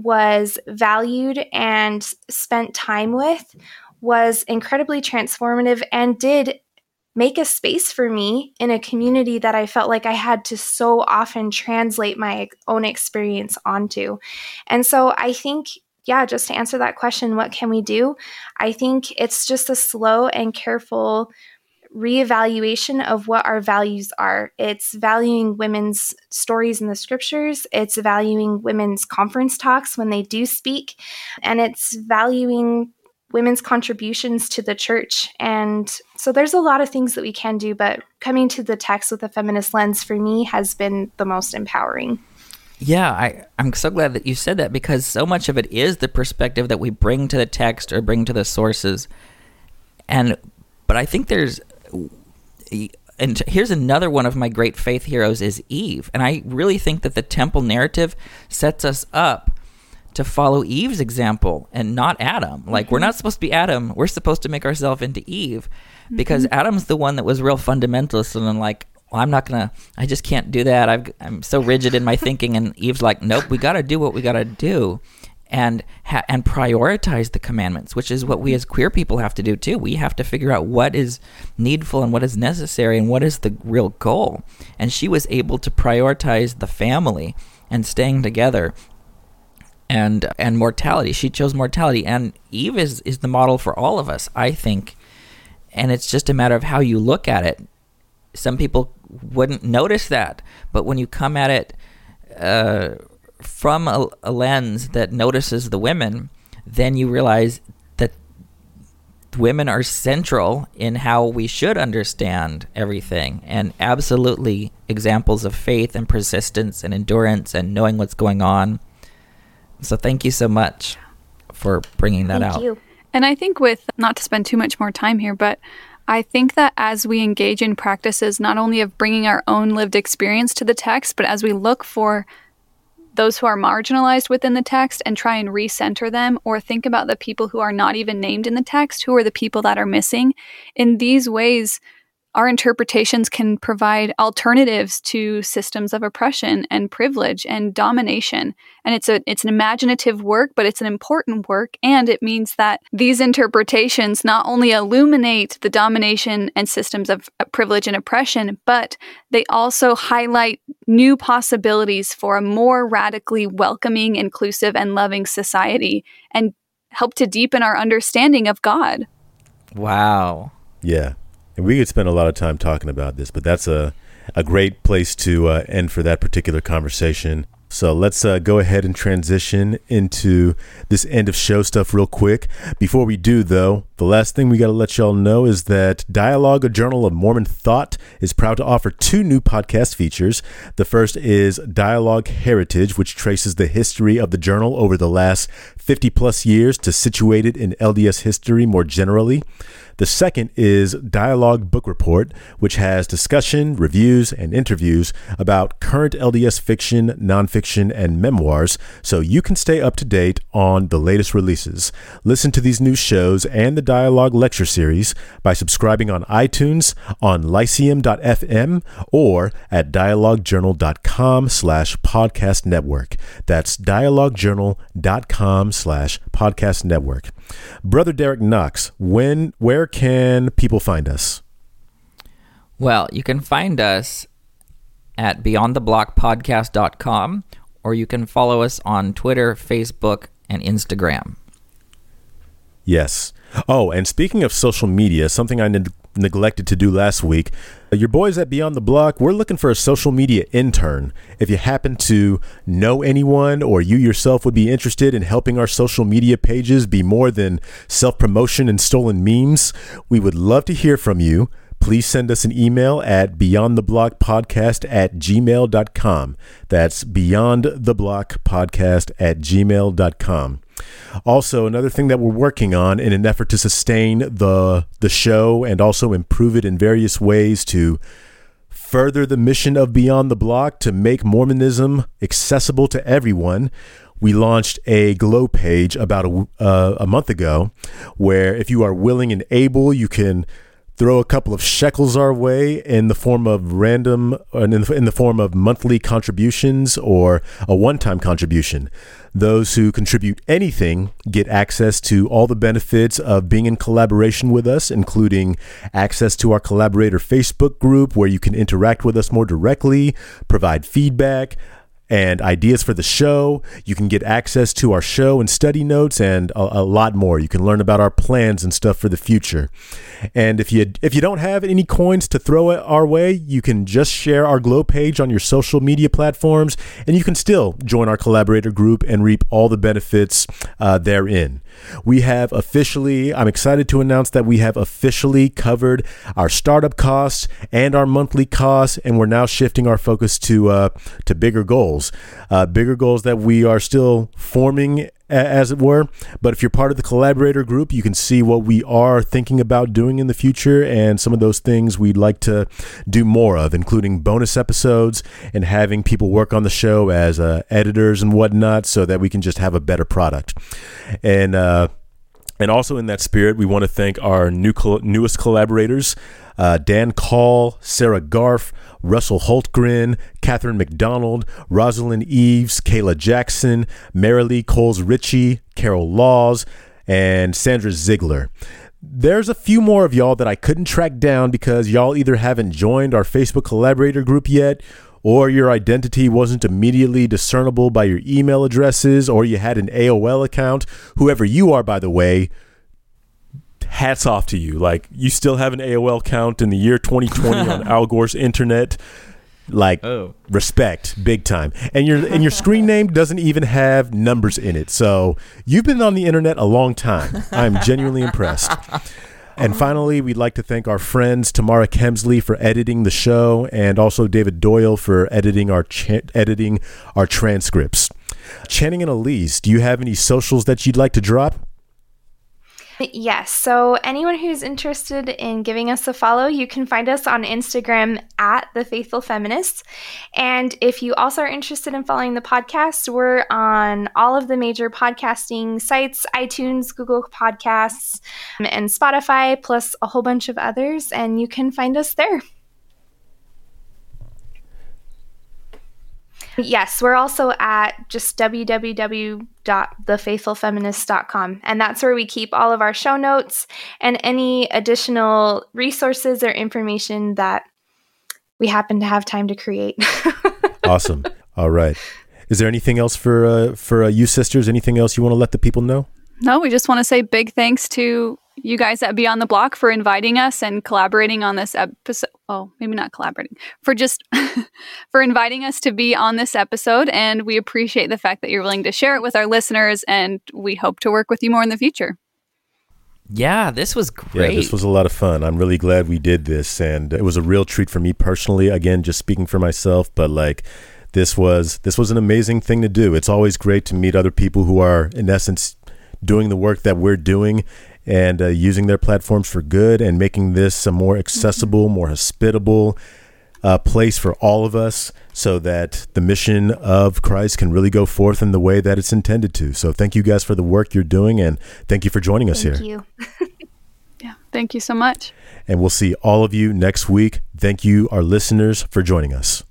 was valued and spent time with was incredibly transformative and did make a space for me in a community that I felt like I had to so often translate my own experience onto. And so I think yeah, just to answer that question, what can we do? I think it's just a slow and careful reevaluation of what our values are. It's valuing women's stories in the scriptures, it's valuing women's conference talks when they do speak, and it's valuing women's contributions to the church. And so there's a lot of things that we can do, but coming to the text with a feminist lens for me has been the most empowering. Yeah, I, I'm so glad that you said that because so much of it is the perspective that we bring to the text or bring to the sources. And but I think there's and here's another one of my great faith heroes is Eve. And I really think that the temple narrative sets us up to follow Eve's example and not Adam. Like mm-hmm. we're not supposed to be Adam. We're supposed to make ourselves into Eve because mm-hmm. Adam's the one that was real fundamentalist and then like well, I'm not gonna. I just can't do that. i am so rigid in my thinking. And Eve's like, nope, we got to do what we got to do and ha- and prioritize the commandments, which is what we as queer people have to do too. We have to figure out what is needful and what is necessary and what is the real goal. And she was able to prioritize the family and staying together and and mortality. She chose mortality and Eve is is the model for all of us, I think. And it's just a matter of how you look at it. Some people wouldn't notice that, but when you come at it uh, from a, a lens that notices the women, then you realize that women are central in how we should understand everything and absolutely examples of faith and persistence and endurance and knowing what's going on. So thank you so much for bringing that thank out. You. And I think with not to spend too much more time here, but I think that as we engage in practices not only of bringing our own lived experience to the text, but as we look for those who are marginalized within the text and try and recenter them or think about the people who are not even named in the text, who are the people that are missing. In these ways, our interpretations can provide alternatives to systems of oppression and privilege and domination. And it's a it's an imaginative work but it's an important work. And it means that these interpretations not only illuminate the domination and systems of privilege and oppression but they also highlight new possibilities for a more radically welcoming inclusive and loving society and help to deepen our understanding of God. Wow. Yeah and we could spend a lot of time talking about this, but that's a, a great place to uh, end for that particular conversation. So let's uh, go ahead and transition into this end of show stuff real quick. Before we do, though, The last thing we got to let y'all know is that Dialogue, a journal of Mormon thought, is proud to offer two new podcast features. The first is Dialogue Heritage, which traces the history of the journal over the last 50 plus years to situate it in LDS history more generally. The second is Dialogue Book Report, which has discussion, reviews, and interviews about current LDS fiction, nonfiction, and memoirs, so you can stay up to date on the latest releases. Listen to these new shows and the Dialogue Lecture Series by subscribing on iTunes, on Lyceum.fm, or at dialoguejournal.com slash podcast network. That's dialoguejournal.com slash podcast network. Brother Derek Knox, when where can people find us? Well, you can find us at beyondtheblockpodcast.com or you can follow us on Twitter, Facebook, and Instagram. Yes. Oh, and speaking of social media, something I ne- neglected to do last week, uh, your boys at Beyond the Block, we're looking for a social media intern. If you happen to know anyone or you yourself would be interested in helping our social media pages be more than self promotion and stolen memes, we would love to hear from you. Please send us an email at beyondtheblockpodcast at gmail.com. That's beyondtheblockpodcast at gmail.com. Also, another thing that we're working on in an effort to sustain the the show and also improve it in various ways to further the mission of Beyond the Block to make Mormonism accessible to everyone. We launched a Glow page about a, uh, a month ago where if you are willing and able, you can throw a couple of shekels our way in the form of random uh, in the, in the form of monthly contributions or a one-time contribution. Those who contribute anything get access to all the benefits of being in collaboration with us including access to our collaborator facebook group where you can interact with us more directly provide feedback and ideas for the show. You can get access to our show and study notes and a, a, lot more. You can learn about our plans and stuff for the future. And if you if you don't have any coins to throw our way, you can just share our Glow page on your social media platforms, and you can still join our collaborator group and reap all the benefits uh, therein. We have officially, I'm excited to announce that we have officially covered our startup costs and our monthly costs, and we're now shifting our focus to uh, to bigger goals, uh, bigger goals that we are still forming as it were. But if you're part of the collaborator group, you can see what we are thinking about doing in the future and some of those things we'd like to do more of, including bonus episodes and having people work on the show as uh, editors and whatnot so that we can just have a better product. And, uh, and also in that spirit, we want to thank our new newest collaborators, uh, Dan Call, Sarah Garf, Russell Holtgren, Catherine McDonald, Rosalind Eves, Kayla Jackson, Marilee Coles Ritchie, Carol Laws, and Sandra Ziegler. There's a few more of y'all that I couldn't track down because y'all either haven't joined our Facebook collaborator group yet or your identity wasn't immediately discernible by your email addresses, or you had an AOL account. Whoever you are, by the way, hats off to you. Like, you still have an AOL account in the year 2020 on Al Gore's internet. Like oh. respect, big time, and your and your screen name doesn't even have numbers in it. So you've been on the internet a long time. I'm genuinely impressed. And finally, we'd like to thank our friends Tamara Kemsley for editing the show, and also David Doyle for editing our cha- editing our transcripts. Channing and Elise, do you have any socials that you'd like to drop? Yes. So, anyone who's interested in giving us a follow, you can find us on Instagram at The Faithful Feminists. And if you also are interested in following the podcast, we're on all of the major podcasting sites iTunes, Google Podcasts, um, and Spotify, plus a whole bunch of others. And you can find us there. Yes, we're also at just www.thefaithfulfeminist.com. And that's where we keep all of our show notes and any additional resources or information that we happen to have time to create. awesome. All right. Is there anything else for uh, for uh, you sisters? Anything else you want to let the people know? No, we just want to say big thanks to you guys at Beyond the Block for inviting us and collaborating on this episode. Oh, maybe not collaborating, for just for inviting us to be on this episode. And we appreciate the fact that you're willing to share it with our listeners. And we hope to work with you more in the future. Yeah, this was great. Yeah, this was a lot of fun. I'm really glad we did this, and it was a real treat for me personally. Again, just speaking for myself, but like this was this was an amazing thing to do. It's always great to meet other people who are, in essence, doing the work that we're doing and uh, using their platforms for good and making this a more accessible, more hospitable uh, place for all of us so that the mission of Christ can really go forth in the way that it's intended to. So thank you guys for the work you're doing and thank you for joining us Thank here. Thank you. Yeah. Thank you so much. And we'll see all of you next week. Thank you, our listeners, for joining us.